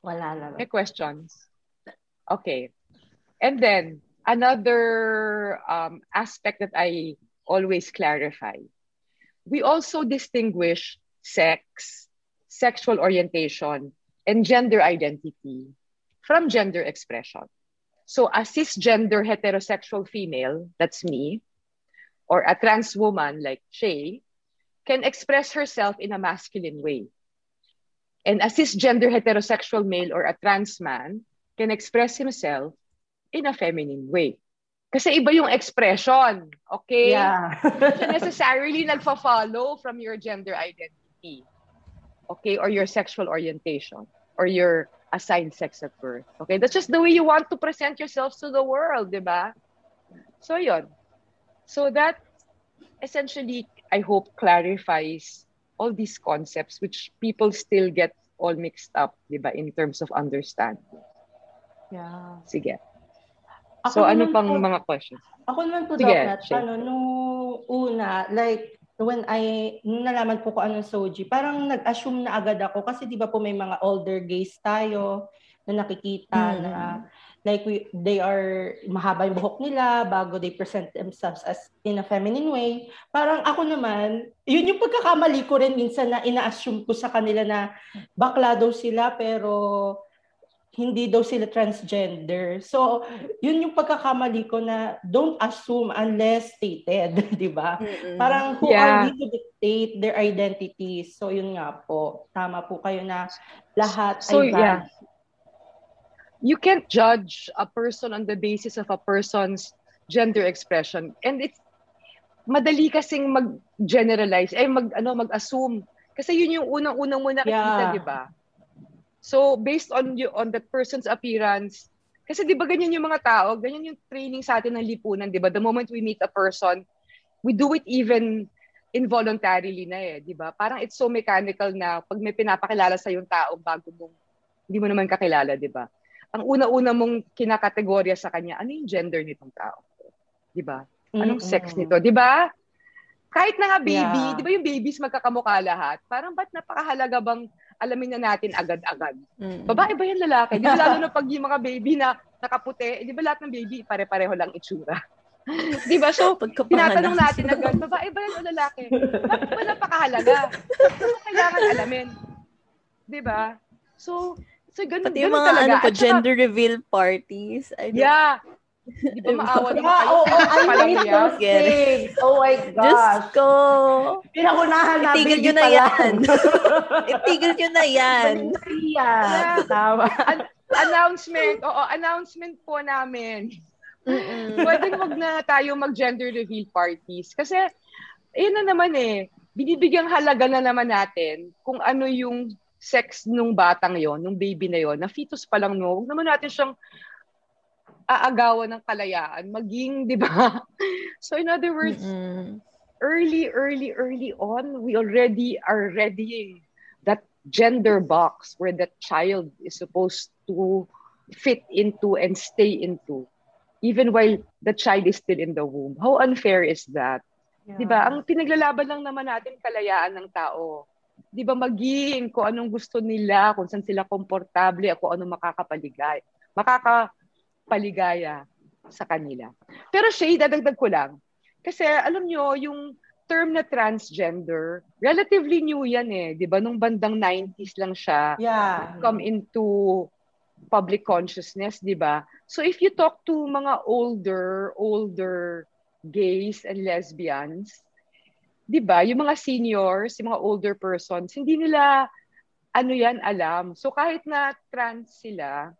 Wala na. May questions? Okay. And then, another um, aspect that I always clarify. We also distinguish sex, sexual orientation, and gender identity from gender expression. So a cisgender heterosexual female, that's me, or a trans woman like Shay, can express herself in a masculine way. And a cisgender heterosexual male or a trans man can express himself in a feminine way. Kasi iba yung expression, okay? Yeah. So necessarily nagfa-follow from your gender identity. Okay? Or your sexual orientation. Or your assigned sex at birth. Okay? That's just the way you want to present yourself to the world, di ba? So yun. So that essentially, I hope, clarifies all these concepts which people still get all mixed up, di ba, in terms of understanding. Yeah. Sige. Ako So ano pang po- mga questions? Ako naman po, Sige, Doc, Nat, ano, nung una, like, when I, nung nalaman po ko anong Soji, parang nag-assume na agad ako kasi di ba po may mga older gays tayo na nakikita Mm. na like we, they are mahaba yung buhok nila bago they present themselves as in a feminine way. Parang ako naman, yun yung pagkakamali ko rin minsan na ina-assume ko sa kanila na bakla daw sila pero hindi daw sila transgender. So, yun yung pagkakamali ko na don't assume unless stated, di ba? Parang who Yeah. are we to dictate their identities? So, yun nga po. Tama po kayo na lahat So, ay yeah. valid. you can't judge a person on the basis of a person's gender expression. And it's madali kasing mag-generalize, eh mag ano mag-assume kasi yun yung unang-unang mo nakikita, Yeah. 'di ba? So based on you on that person's appearance, kasi 'di ba ganyan yung mga tao, ganyan yung training sa atin ng lipunan, 'di ba? The moment we meet a person, we do it even involuntarily na eh, 'di ba? Parang it's so mechanical na pag may pinapakilala sa yung tao bago mong hindi mo naman kakilala, 'di ba? Ang una-una mong kinakategorya sa kanya, ano yung gender nitong tao? 'Di ba? Anong Mm-mm. sex nito, 'di ba? Kahit na nga baby, Yeah. 'di ba yung babies magkakamukha lahat? Parang ba't napakahalaga bang alamin na natin agad-agad? Mm. Babae ba yan lalaki? Di ba lalo na pag yung mga baby na nakaputi, di ba lahat ng baby pare-pareho lang itsura? di ba? So, tinatanong natin agad, babae ba yan o lalaki? Bakit ba napakahalaga? So, kailangan alamin. Di ba? So, so ganun, Pati yung ganun mga talaga. ano saka, gender reveal parties. I don't- Yeah. Di ba maawa naman kayo? oo, oh, I Palang hate yan. those things. Oh my Diyos gosh. ko! Pinakunahan na Itigil nyo na yan. Itigil nyo na yan. Yeah. Tama. Announcement. Oo, announcement po namin. Mm-mm. Pwede wag na tayo mag-gender reveal parties. Kasi, ayun na naman eh, binibigyang halaga na naman natin kung ano yung sex nung batang yon, nung baby na yon, na fetus pa lang no, huwag naman natin siyang aagawan ng kalayaan, maging, di ba? So in other words, Mm-mm. early, early, early on, we already are readying that gender box where that child is supposed to fit into and stay into, even while the child is still in the womb. How unfair is that? Di ba? Ang pinaglalaban lang naman natin kalayaan ng tao. Di ba maging kung anong gusto nila, kung saan sila komportable, kung ano makakapaligay. Makakapaligaya sa kanila. Pero Shay, dadagdag ko lang. Kasi alam nyo, yung term na transgender, relatively new yan eh. Di ba? Nung bandang 90s lang siya Yeah. come into public consciousness, di ba? So if you talk to mga older, older gays and lesbians, di ba, yung mga seniors, yung mga older persons, hindi nila ano yan alam. So kahit na trans sila,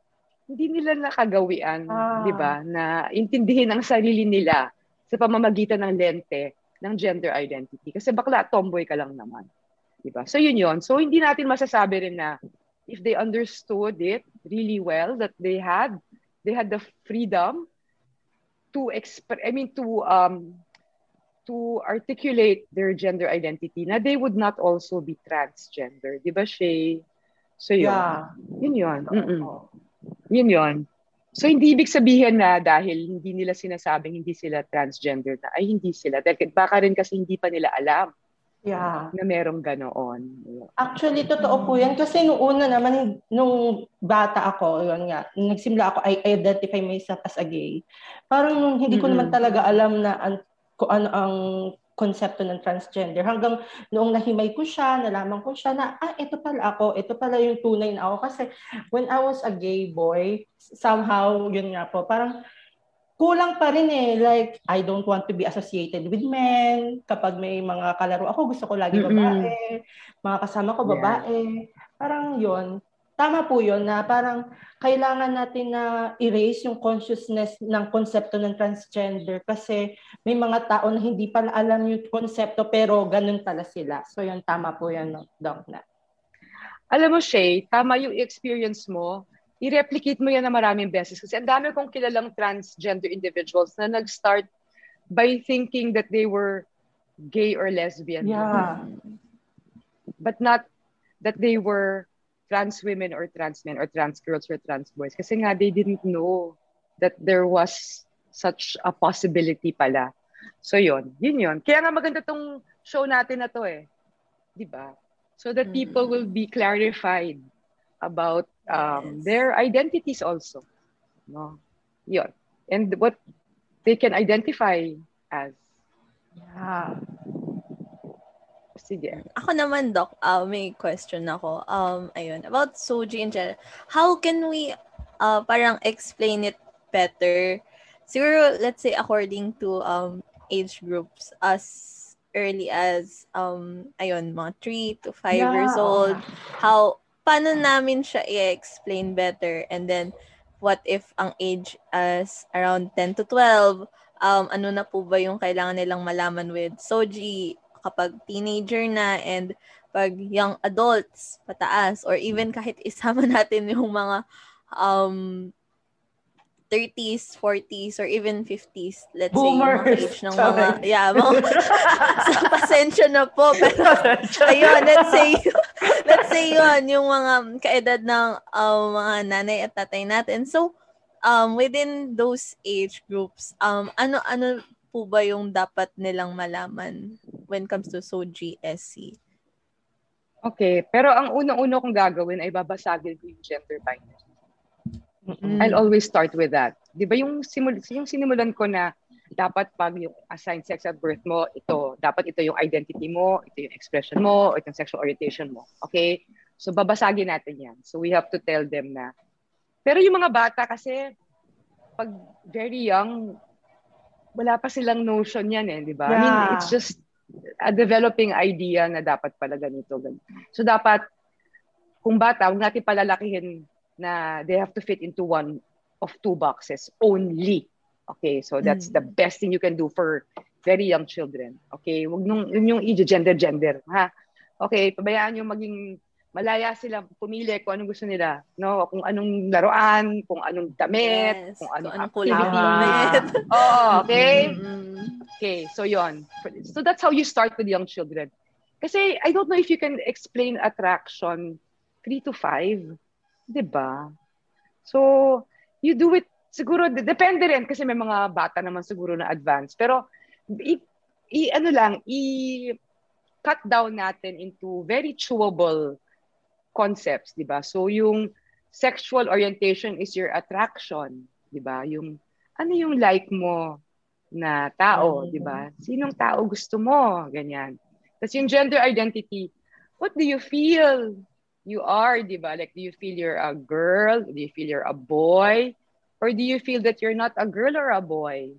hindi nila nakagawian, Ah. di ba, na intindihin ang sarili nila sa pamamagitan ng lente ng gender identity. Kasi bakla, tomboy ka lang naman. Di ba? So yun yun. So hindi natin masasabi rin na if they understood it really well, that they had, they had the freedom to express, I mean, to, um, to articulate their gender identity, na they would not also be transgender. Di ba, Shay? So yun. Yeah. Yun yun. Mm-mm. Yun yun. So, hindi ibig sabihin na dahil hindi nila sinasabing hindi sila transgender na, ay hindi sila. Dahil baka rin kasi hindi pa nila alam Yeah. na merong ganoon. Actually, totoo po yan. Kasi nung una naman, nung bata ako, yun nga, nung nagsimula ako, I identify myself as a gay. Parang hindi ko Mm-mm. naman talaga alam na an, kung ano ang konsepto ng transgender. Hanggang noong nahimay ko siya, nalaman ko siya na, ah, ito pala ako, ito pala yung tunay na ako. Kasi when I was a gay boy, somehow, yun nga po, parang kulang pa rin eh. Like, I don't want to be associated with men. Kapag may mga kalaro ako, gusto ko lagi babae. Mga kasama ko Yeah. babae. Parang yon Tama po yon na parang kailangan natin na erase yung consciousness ng konsepto ng transgender kasi may mga tao na hindi pala alam yung konsepto pero ganun pala sila. So yun, tama po yan, no, Doc. Na. Alam mo, Shay, tama yung experience mo. I-replicate mo yan na maraming beses. Kasi ang dami kong kilalang transgender individuals na nag-start by thinking that they were gay or lesbian. Yeah. But not that they were trans women or trans men or trans girls or trans boys. Kasi nga, they didn't know that there was such a possibility pala. So yun, yun yun. Kaya nga maganda tong show natin na to eh. Di ba? So that Mm. people will be clarified about um, Yes. their identities also. No? Yun. And what they can identify as. Yeah. Sige. Ako naman, Doc, uh, may question ako. Um, ayun, about Soji in general. How can we uh, parang explain it better. Siguro, let's say, according to um age groups, as early as, um, ayun, mga 3 to 5 Yeah. years old, how, paano namin siya i-explain better? And then, what if ang age as around 10 to 12, um, ano na po ba yung kailangan nilang malaman with Soji kapag teenager na and pag young adults, pataas, or even kahit isama natin yung mga um, 30s, 40s, or even 50s, let's say, yung Boomers. age ng mga, yeah, mga, so, pasensya na po, pero, ayun, let's say, let's say yun, yung mga kaedad ng um, mga nanay at tatay natin. So, um, within those age groups, um, ano-ano po ba yung dapat nilang malaman when it comes to Soji SC? Okay, pero ang unang-una kong gagawin ay babasagin ko yung gender binary. Mm. I'll always start with that. 'Di ba yung simul yung sinimulan ko na dapat pag yung assigned sex at birth mo, ito, dapat ito yung identity mo, ito yung expression mo, ito yung sexual orientation mo. Okay? So babasagin natin 'yan. So we have to tell them na Pero yung mga bata kasi pag very young wala pa silang notion yan eh, 'di ba? I mean, Yeah. it's just a developing idea na dapat pala ganito, ganito. So dapat kung bata, huwag natin palalakihin na they have to fit into one of two boxes only. Okay, so that's the best thing you can do for very young children. Okay, wag nung yun yung i-gender gender, ha? Okay, pabayaan yung maging malaya sila pumili kung anong gusto nila, no? Kung anong laruan, kung anong damit, Yes, kung anong, ng activity. Oo, okay? Mm. Okay, so yon. So that's how you start with young children. Kasi I don't know if you can explain attraction 3 to 5. 'Di ba? So, you do it siguro depende rin kasi may mga bata naman siguro na advanced. Pero i, i ano lang, i cut down natin into very chewable concepts, 'di ba? So yung sexual orientation is your attraction, 'di ba? Yung ano yung like mo na tao, Mm. 'di ba? Sinong tao gusto mo? Ganyan. Tapos yung gender identity, what do you feel you are, 'di ba? Like do you feel you're a girl? Do you feel you're a boy? Or do you feel that you're not a girl or a boy?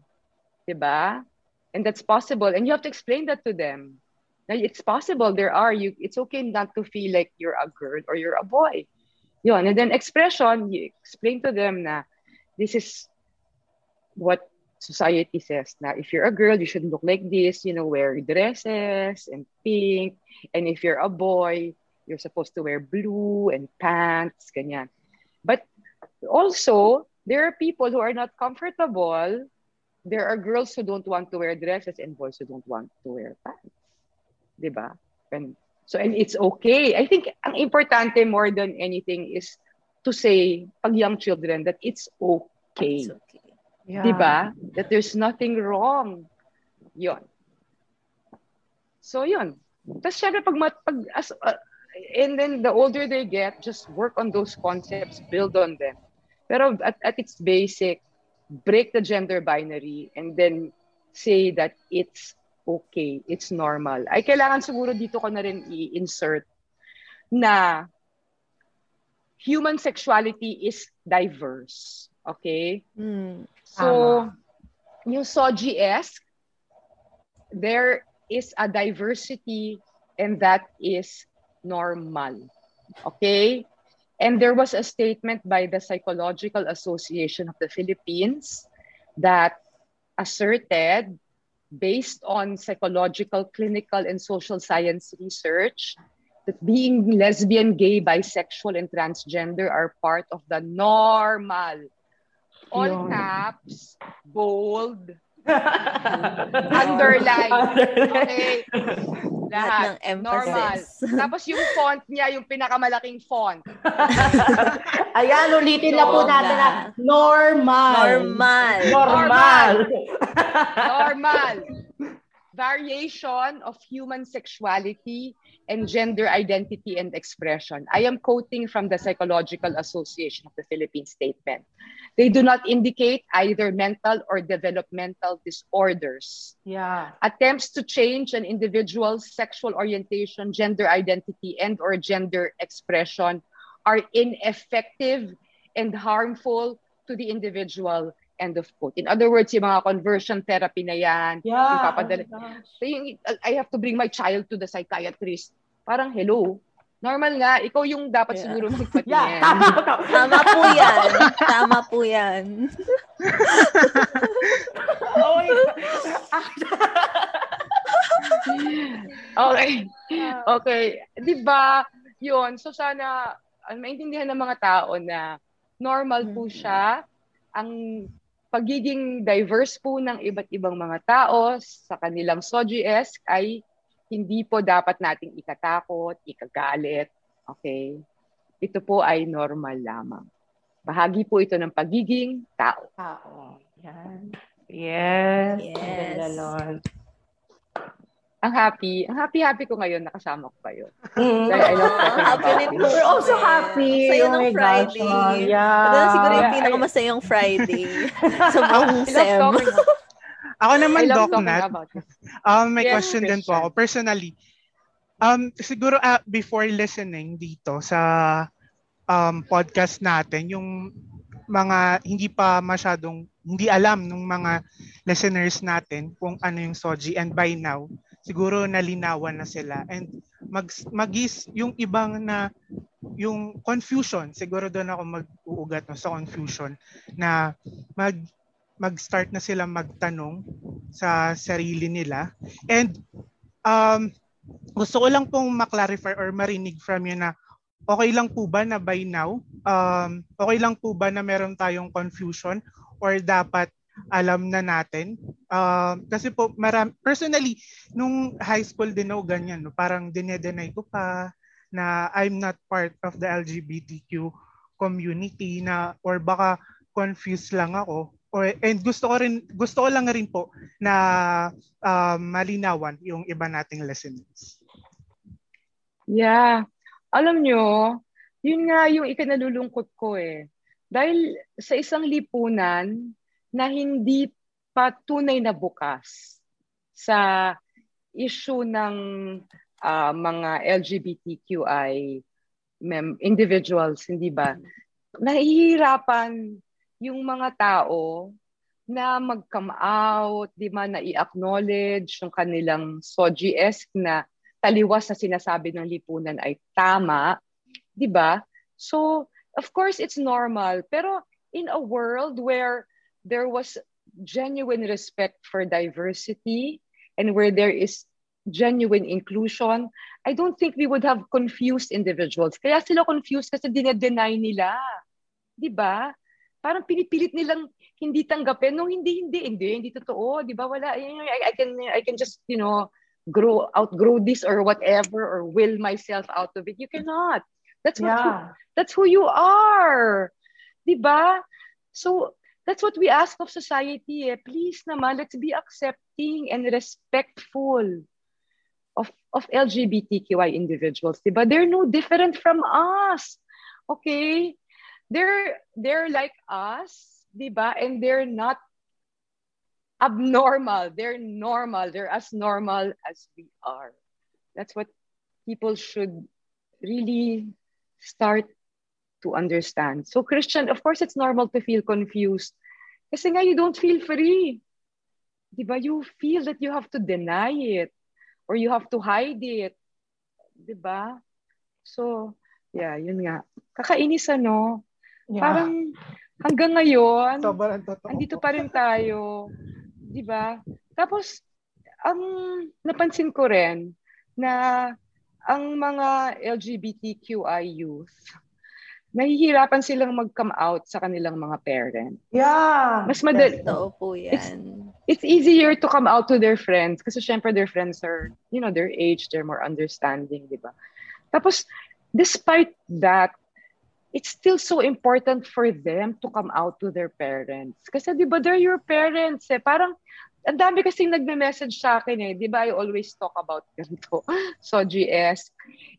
'Di ba? And that's possible and you have to explain that to them. Now, it's possible there are you it's okay not to feel like you're a girl or you're a boy. Yun. And then expression, you explain to them na this is what society says na if you're a girl, you should look like this, you know, wear dresses and pink. And if you're a boy, you're supposed to wear blue and pants, ganyan. But also, there are people who are not comfortable. There are girls who don't want to wear dresses and boys who don't want to wear pants. 'Di ba? And so and it's okay. I think ang importante more than anything is to say pag young children that it's okay. It's okay. Yeah. 'Di ba? That there's nothing wrong. 'Yon. So 'yon. Tapos syempre pag, pag as, uh, and then the older they get, just work on those concepts, build on them. Pero at, at its basic, break the gender binary and then say that it's okay, it's normal. Ay kailangan siguro dito ko na rin i-insert na human sexuality is diverse. Okay? Mm. So, yung SOGS, there is a diversity and that is normal. Okay? And there was a statement by the Psychological Association of the Philippines that asserted, based on psychological, clinical, and social science research, that being lesbian, gay, bisexual, and transgender are part of the normal all Yun. caps, bold, underline. Okay. Lahat Lahat. ng Normal. emphasis. Tapos yung font niya, yung pinakamalaking font. Ayan, ulitin na po natin na normal. Normal. Normal. Normal. Variation of human sexuality and gender identity and expression. I am quoting from the Psychological Association of the Philippines statement. They do not indicate either mental or developmental disorders. Yeah. attempts to change an individual's sexual orientation, gender identity, and or gender expression are ineffective and harmful to the individual end of quote. In other words, yung mga conversion therapy na yan, Yeah. yung papadala. oh gosh. So yung, I have to bring my child to the psychiatrist. Parang, hello, normal nga, ikaw yung dapat Yeah. siguro magpatingin. Yeah, tama ka. Tama po yan. Tama po yan. Oh my God. okay. Okay. Di ba? Yun. So sana uh, maintindihan ng mga tao na normal po siya. Ang pagiging diverse po ng iba't ibang mga tao sa kanilang SOGS ay hindi po dapat nating ikatakot, ikagalit. Okay? Ito po ay normal lamang. Bahagi po ito ng pagiging tao. Tao. Yan. Yes. Yes. Ganda nun. Ang happy, ang happy-happy ko ngayon nakasama ko kayo. Mm. Dahil I love happy po. We're also happy. Saya Oh ng my gosh. Friday. Oh, yeah. Ito na siguro yung pinakamasayang Friday sa buong I love SEM. Ako naman, Doc Nat, um, may Yes, question din po Christian. ako. Personally, um, siguro ah, before listening dito sa um, podcast natin, yung mga hindi pa masyadong, hindi alam ng mga listeners natin kung ano yung Soji and by now, siguro nalinawan na sila. And mag magis yung ibang na yung confusion siguro doon ako mag-uugat no, sa confusion na mag mag-start na sila magtanong sa sarili nila. And um gusto ko lang pong maklarify or marinig from you na okay lang po ba na by now um okay lang po ba na meron tayong confusion or dapat alam na natin um kasi po maram personally nung high school din ako ganyan no parang dinedenay ko pa na I'm not part of the LGBTQ community na or baka confused lang ako or and gusto ko rin gusto ko lang rin po na um, malinawan yung iba nating listeners. Yeah. Alam nyo, yun nga yung ikinalulungkot ko eh. Dahil sa isang lipunan na hindi pa tunay na bukas sa issue ng ah, mga LGBTQI mem- individuals, hindi ba? Nahihirapan yung mga tao na mag-come out, di ba, na i-acknowledge yung kanilang SOGS na taliwas na sinasabi ng lipunan ay tama, 'di ba? So, of course it's normal, pero in a world where there was genuine respect for diversity and where there is genuine inclusion, I don't think we would have confused individuals. Kaya sila confused kasi dinedeny nila. 'Di ba? Parang pinipilit nilang hindi tanggapin. No, hindi, hindi, hindi, hindi totoo. 'Di ba? Wala. I, I can, I can just, you know, grow outgrow this or whatever or will myself out of it you cannot that's what Yeah. that's who you are 'di ba so that's what we ask of society eh. please naman let's be accepting and respectful of of LGBTQI individuals 'di ba they're no different from us okay they're they're like us 'di ba and they're not abnormal. They're normal. They're as normal as we are. That's what people should really start to understand. So Christian, of course it's normal to feel confused. Kasi nga you don't feel free. Diba? You feel that you have to deny it or you have to hide it. Diba? So, yeah, yun nga. Kakainis ano. Yeah. Parang hanggang ngayon, Sobrang totoo. andito pa rin tayo. 'Di ba? Tapos ang napansin ko rin na ang mga LGBTQI youth nahihirapan silang mag-come out sa kanilang mga parents. Yeah. Mas madali. Totoo po yan. It's easier to come out to their friends kasi syempre their friends are, you know, their age, they're more understanding, di ba? Tapos, despite that, it's still so important for them to come out to their parents. Kasi di ba, they're your parents eh. Parang, ang dami kasing nagme-message sa akin eh. Di ba, I always talk about ganito. So, GS.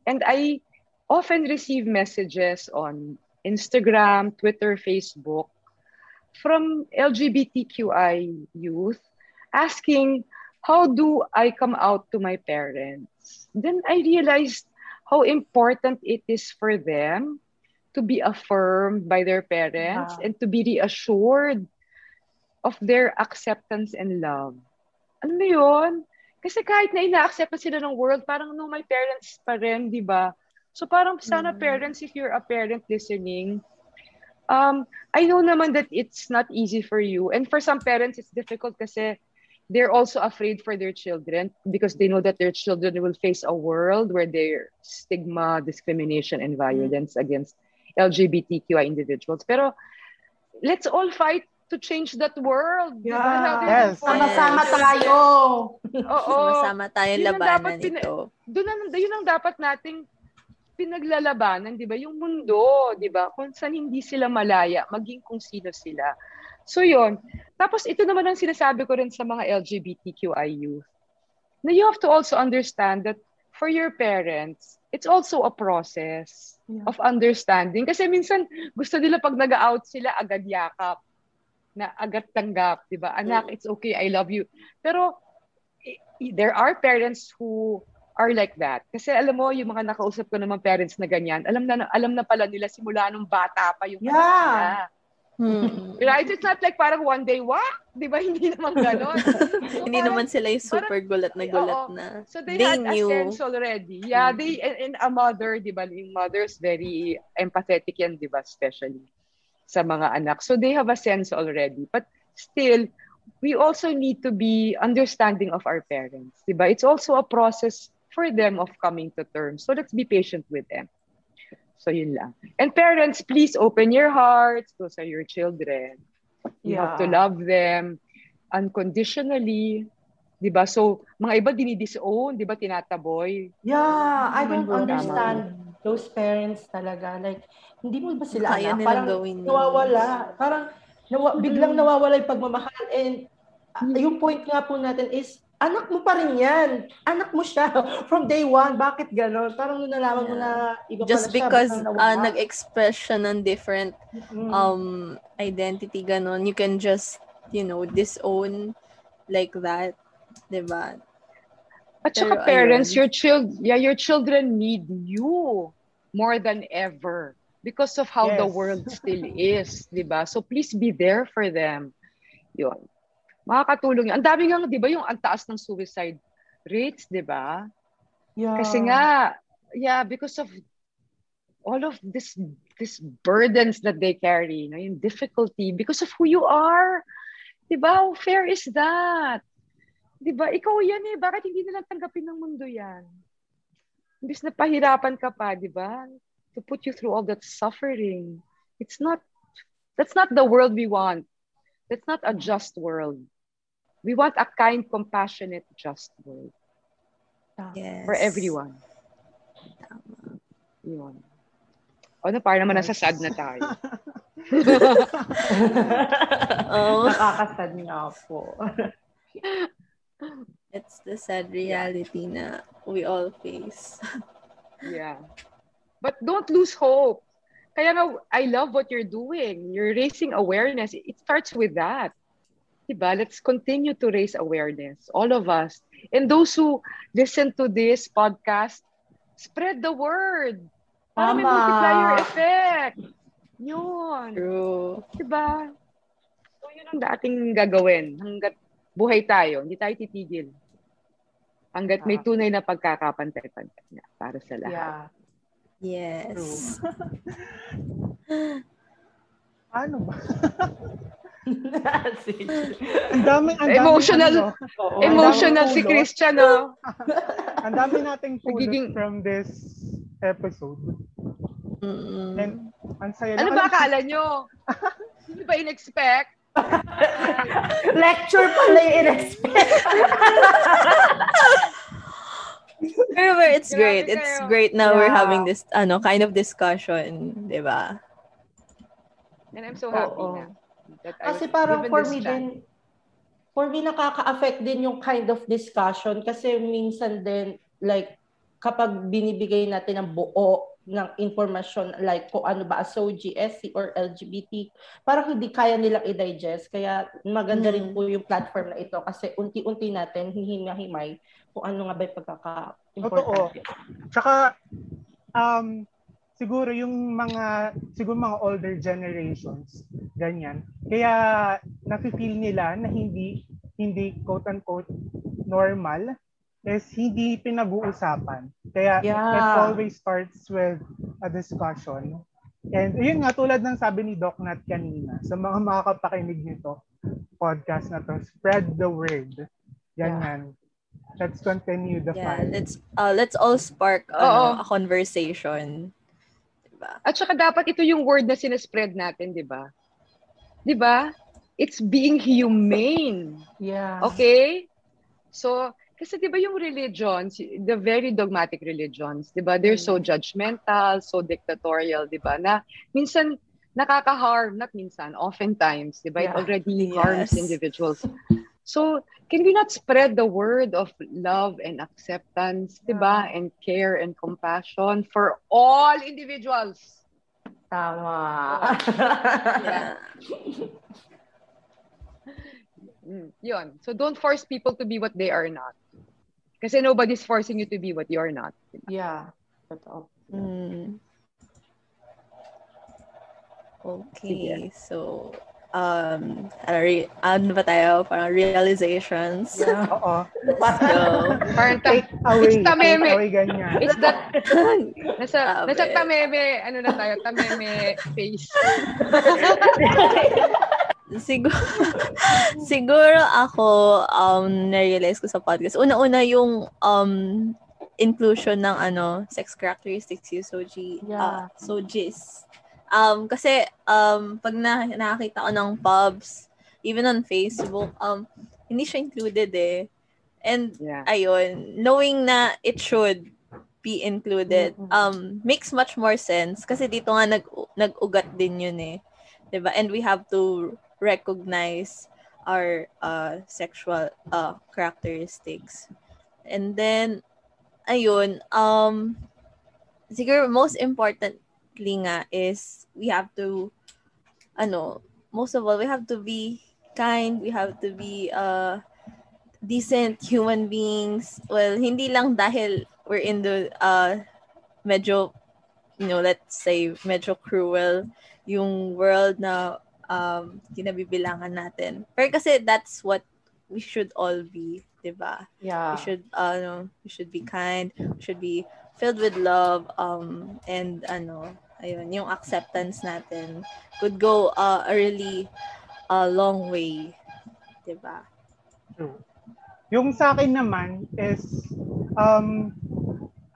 And I often receive messages on Instagram, Twitter, Facebook from LGBTQI youth asking, how do I come out to my parents? Then I realized how important it is for them to be affirmed by their parents Yeah. and to be reassured of their acceptance and love. Ano mo yun? Kasi kahit na ina-accept na sila ng world, parang no, my parents pa rin, di ba? So parang sana Mm. parents, if you're a parent listening, um, I know naman that it's not easy for you. And for some parents, it's difficult kasi they're also afraid for their children because they know that their children will face a world where there's stigma, discrimination, and violence against LGBTQI individuals. Pero let's all fight to change that world. Yeah. Rather Yes. Sama-sama Yes. tayo. Oo. Sama-sama tayong labanan ito. Doon ang, yun ang dapat nating pinaglalabanan, di ba? Yung mundo, di ba? Kung saan hindi sila malaya, maging kung sino sila. So yun. Tapos ito naman ang sinasabi ko rin sa mga LGBTQI youth. Na you have to also understand that for your parents, it's also a process Yeah. of understanding. Kasi minsan gusto nila pag nag-out sila, agad yakap na agad tanggap, di ba? Anak, it's okay, I love you. Pero there are parents who are like that. Kasi alam mo, yung mga nakausap ko naman parents na ganyan, alam na alam na pala nila simula nung bata pa yung Yeah. nila. Hmm. Right? It's not like parang one day, what? Di ba? Hindi naman ganon. So Hindi parang- naman sila yung super gulat na gulat Oo. na. So they, They had knew. a sense already. Yeah, Mm. they and, and a mother, 'di ba? Yung mother's very empathetic yan, 'di ba, especially sa mga anak. So they have a sense already. But still, we also need to be understanding of our parents, 'di ba? It's also a process for them of coming to terms. So let's be patient with them. So yun lang. And parents, please open your hearts. Those are your children. You have to Yeah. love them unconditionally. 'Di ba? So, mga iba dinidisown, 'di ba, tinataboy. Yeah, I don't po, understand those parents talaga. Like, hindi mo ba sila Kaya anak? Parang gawin nawawala. Parang nawa, biglang nawawala yung pagmamahal. And uh, yung point nga po natin is, anak mo pa rin yan. Anak mo siya from day one. Bakit gano'n? Parang nung nalaman mo na iba pala Just siya, because uh, nawala. nag-express siya ng different Mm. um identity ganon, you can just, you know, disown like that. 'Di ba? At saka Pero parents, ayun. your child, yeah, your children need you more than ever because of how the Yes. world still is, 'di ba? So please be there for them. 'Yun. Makakatulong. yun. Ang dami nga, 'di ba, yung ang taas ng suicide rates, 'di ba? Yeah. Kasi nga, yeah, because of all of this this burdens that they carry, no, yung difficulty, because of who you are. Diba? How fair is that? Diba? Ikaw yan eh. Bakit hindi nilang tanggapin ng mundo yan? Imbis na pahirapan ka pa, diba? To put you through all that suffering. It's not, that's not the world we want. That's not a just world. We want a kind, compassionate, just world Yes. for everyone. Yun. O, na parang naman nasa sad na tayo. Oh, Nakakasad nga po. it's the sad reality na we all face. Yeah. But don't lose hope. Kaya nga, I love what you're doing. You're raising awareness. It starts with that. Diba? Let's continue to raise awareness. All of us. And those who listen to this podcast, spread the word. Para may Tama. multiplier effect. Yun. True. Diba? So, yun ang dating gagawin. Hanggat buhay tayo, hindi tayo titigil. Hanggat may Ah. tunay na pagkakapantay-pantay na para sa lahat. Yeah. Yes. Ano ba? Ang dami, ang dami, Emotional. ano. Emotional Ang si Christian, no? ang dami nating pulot Nagiging- from this episode. Mm-mm. And ang saya Ano ba akala nyo? Hindi ba in-expect? Lecture pala yung in-expect. Pero but it's Grabe great. It's kayo. great na we're Yeah. having this ano kind of discussion, 'di ba? And I'm so happy Oo. na. That I Kasi was parang given for this me chance. din, for me nakaka-affect din yung kind of discussion kasi minsan din like kapag binibigay natin ng buo ng information like kung ano ba SOG, SC or LGBT, parang hindi kaya nilang i-digest. Kaya maganda rin Mm. po yung platform na ito kasi unti-unti natin hihimay-himay kung ano nga ba yung pagkaka-importante. Tsaka, um, siguro yung mga siguro mga older generations ganyan. Kaya nafi-feel nila na hindi hindi quote unquote normal is hindi pinag-uusapan. Kaya Yeah. it always starts with a discussion. And yun nga tulad ng sabi ni Doc Nat kanina sa mga makakapakinig nito podcast na to spread the word. Ganyan. Let's continue the Yeah, fight. let's uh, let's all spark Oo. ano, a conversation. Diba? At saka dapat ito yung word na sinespread natin, di ba? Di ba? It's being humane. Yeah. Okay? So, kasi di ba yung religions, the very dogmatic religions, di ba? They're so judgmental, so dictatorial, di ba? Na minsan nakaka-harm, not minsan, oftentimes, di ba? It Yeah. already harms Yes. individuals. So, can we not spread the word of love and acceptance, di ba? And care and compassion for all individuals? Tama. Yeah. Mm, yun. So, don't force people to be what they are not. Kasi nobody's forcing you to be what you're not. yeah. Totoo. Mm. Okay, so um ano, re- ano ba tayo? Parang realizations. Yeah. oo So, Parang ta- take away It's tameme. take away ganyan it's that, nasa, Grabe. nasa tameme, ano na tayo, tameme face. siguro, siguro ako, um, na-realize ko sa podcast. Una-una yung um, inclusion ng ano, sex characteristics yung Soji, Yeah. ah, Sojis. Um, kasi, um, pag na, nakakita ko ng pubs, even on Facebook, um, hindi siya included eh. And, Yeah. ayun, knowing na it should be included, um, makes much more sense. Kasi dito nga nag, nag-ugat din yun eh. 'di ba? And we have to recognize our uh, sexual uh, characteristics. And then, ayun, um, siguro most importantly nga is we have to, ano, most of all, we have to be kind, we have to be uh, decent human beings. Well, hindi lang dahil we're in the uh, medyo, you know, let's say, medyo cruel yung world na um, kinabibilangan natin. Pero kasi that's what we should all be, di ba? Yeah. We should, ano, we should be kind, we should be filled with love, um, and ano, ayun, yung acceptance natin could go uh, a really uh, long way, di ba? True. Yung sa akin naman is um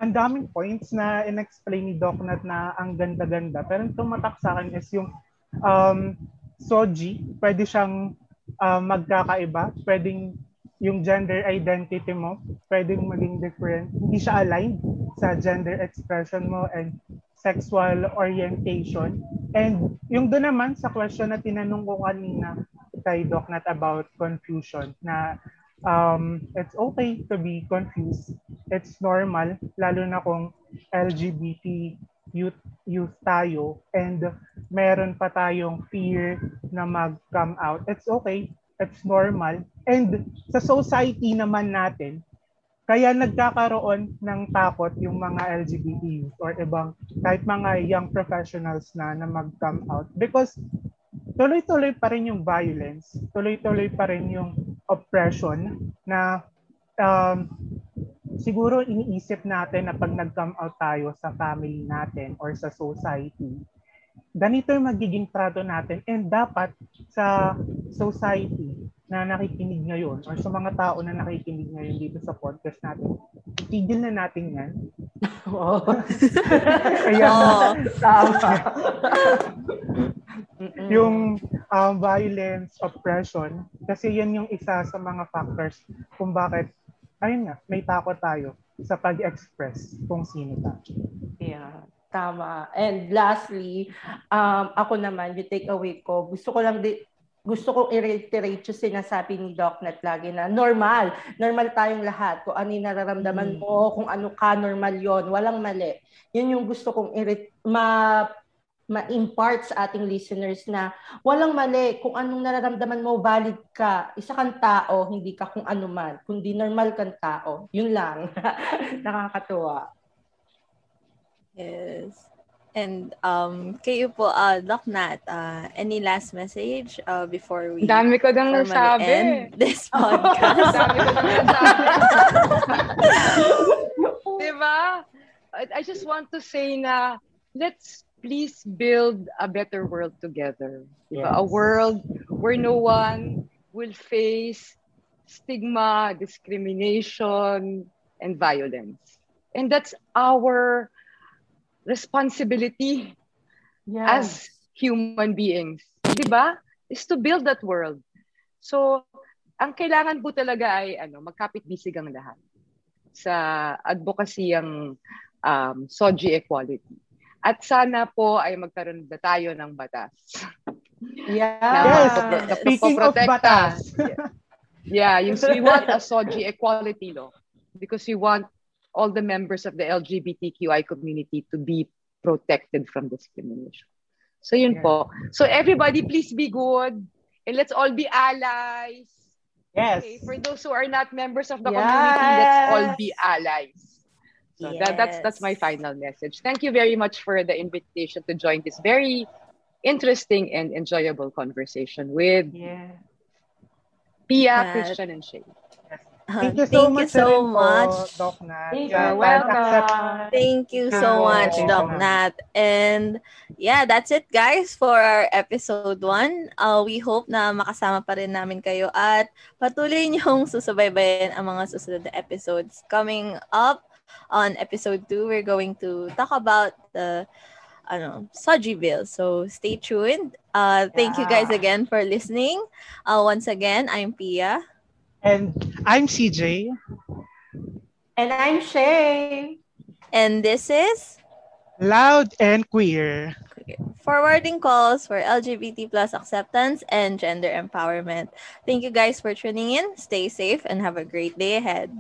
ang daming points na in-explain ni Doc Nat na ang ganda-ganda. Pero yung tumatak sa akin is yung um, soji, pwede siyang um, magkakaiba. Pwedeng yung gender identity mo, pwedeng maging different. Hindi siya aligned sa gender expression mo and sexual orientation. And yung doon naman sa question na tinanong ko kanina kay Doc Nat about confusion na um, it's okay to be confused. It's normal, lalo na kung LGBT youth, youth tayo and meron pa tayong fear na mag-come out. It's okay. It's normal. And sa society naman natin, kaya nagkakaroon ng takot yung mga LGBT or ibang kahit mga young professionals na na mag-come out. Because tuloy-tuloy pa rin yung violence, tuloy-tuloy pa rin yung oppression na um, siguro iniisip natin na pag nag-come out tayo sa family natin or sa society, ganito yung magiging trato natin. And dapat sa society na nakikinig ngayon or sa mga tao na nakikinig ngayon dito sa podcast natin, tigil na natin yan. Oo. Kaya. Tama. yung um, violence, oppression, kasi yan yung isa sa mga factors kung bakit, ayun nga, may takot tayo sa pag-express kung sino tayo. Yeah, tama. And lastly, um, ako naman, yung takeaway ko, gusto ko lang di, gusto kong i-reiterate yung sinasabi ni Doc Nat lagi na normal. Normal tayong lahat. Kung ano yung nararamdaman Mm. mo, kung ano ka, normal yon Walang mali. Yun yung gusto kong i- ma ma-impart sa ating listeners na walang mali. Kung anong nararamdaman mo, valid ka. Isa kang tao, hindi ka kung ano man. Kundi normal kang tao. Yun lang. Nakakatuwa. Yes. And um, kayo po, uh, Doc Nat, uh, any last message uh, before we Dami ko nasabi. end this podcast? Dami ko nang nasabi. diba? I, just want to say na let's please build a better world together. Diba? A world where no one will face stigma, discrimination, and violence. And that's our responsibility Yeah. as human beings. Di ba? Is to build that world. So, ang kailangan po talaga ay ano, magkapit-bisig ang lahat sa advocacy ang um, SOGI equality. At sana po ay magkaroon na tayo ng batas. yeah. Yes. Na- na- Speaking of batas. Yeah, yung, we want a SOGI equality law because we want all the members of the LGBTQI community to be protected from discrimination. So yun Yeah. po. So everybody please be good and let's all be allies. Yes. Okay, for those who are not members of the Yes. community, let's all be allies. So that, that's that's my final message. Thank you very much for the invitation to join this very interesting and enjoyable conversation with Yeah. Pia, Yes. Christian, and Shay. Thank you so Thank much. you so rin po, much. Doc Nat. Thank Yeah, you. Welcome. Thank you so Yeah, much, Doc. Nat. And yeah, that's it guys for our episode 1. Uh, we hope na makasama pa rin namin kayo at patuloy niyong susubaybayan ang mga susunod na episodes. Coming up on episode 2, we're going to talk about the ano, Soji Bill. So stay tuned. Uh, thank you guys Yeah. again for listening. Uh, once again, I'm Pia. And I'm CJ. And I'm Shay. And this is Loud and queer. forwarding calls for LGBT plus acceptance and gender empowerment. Thank you guys for tuning in. Stay safe and have a great day ahead.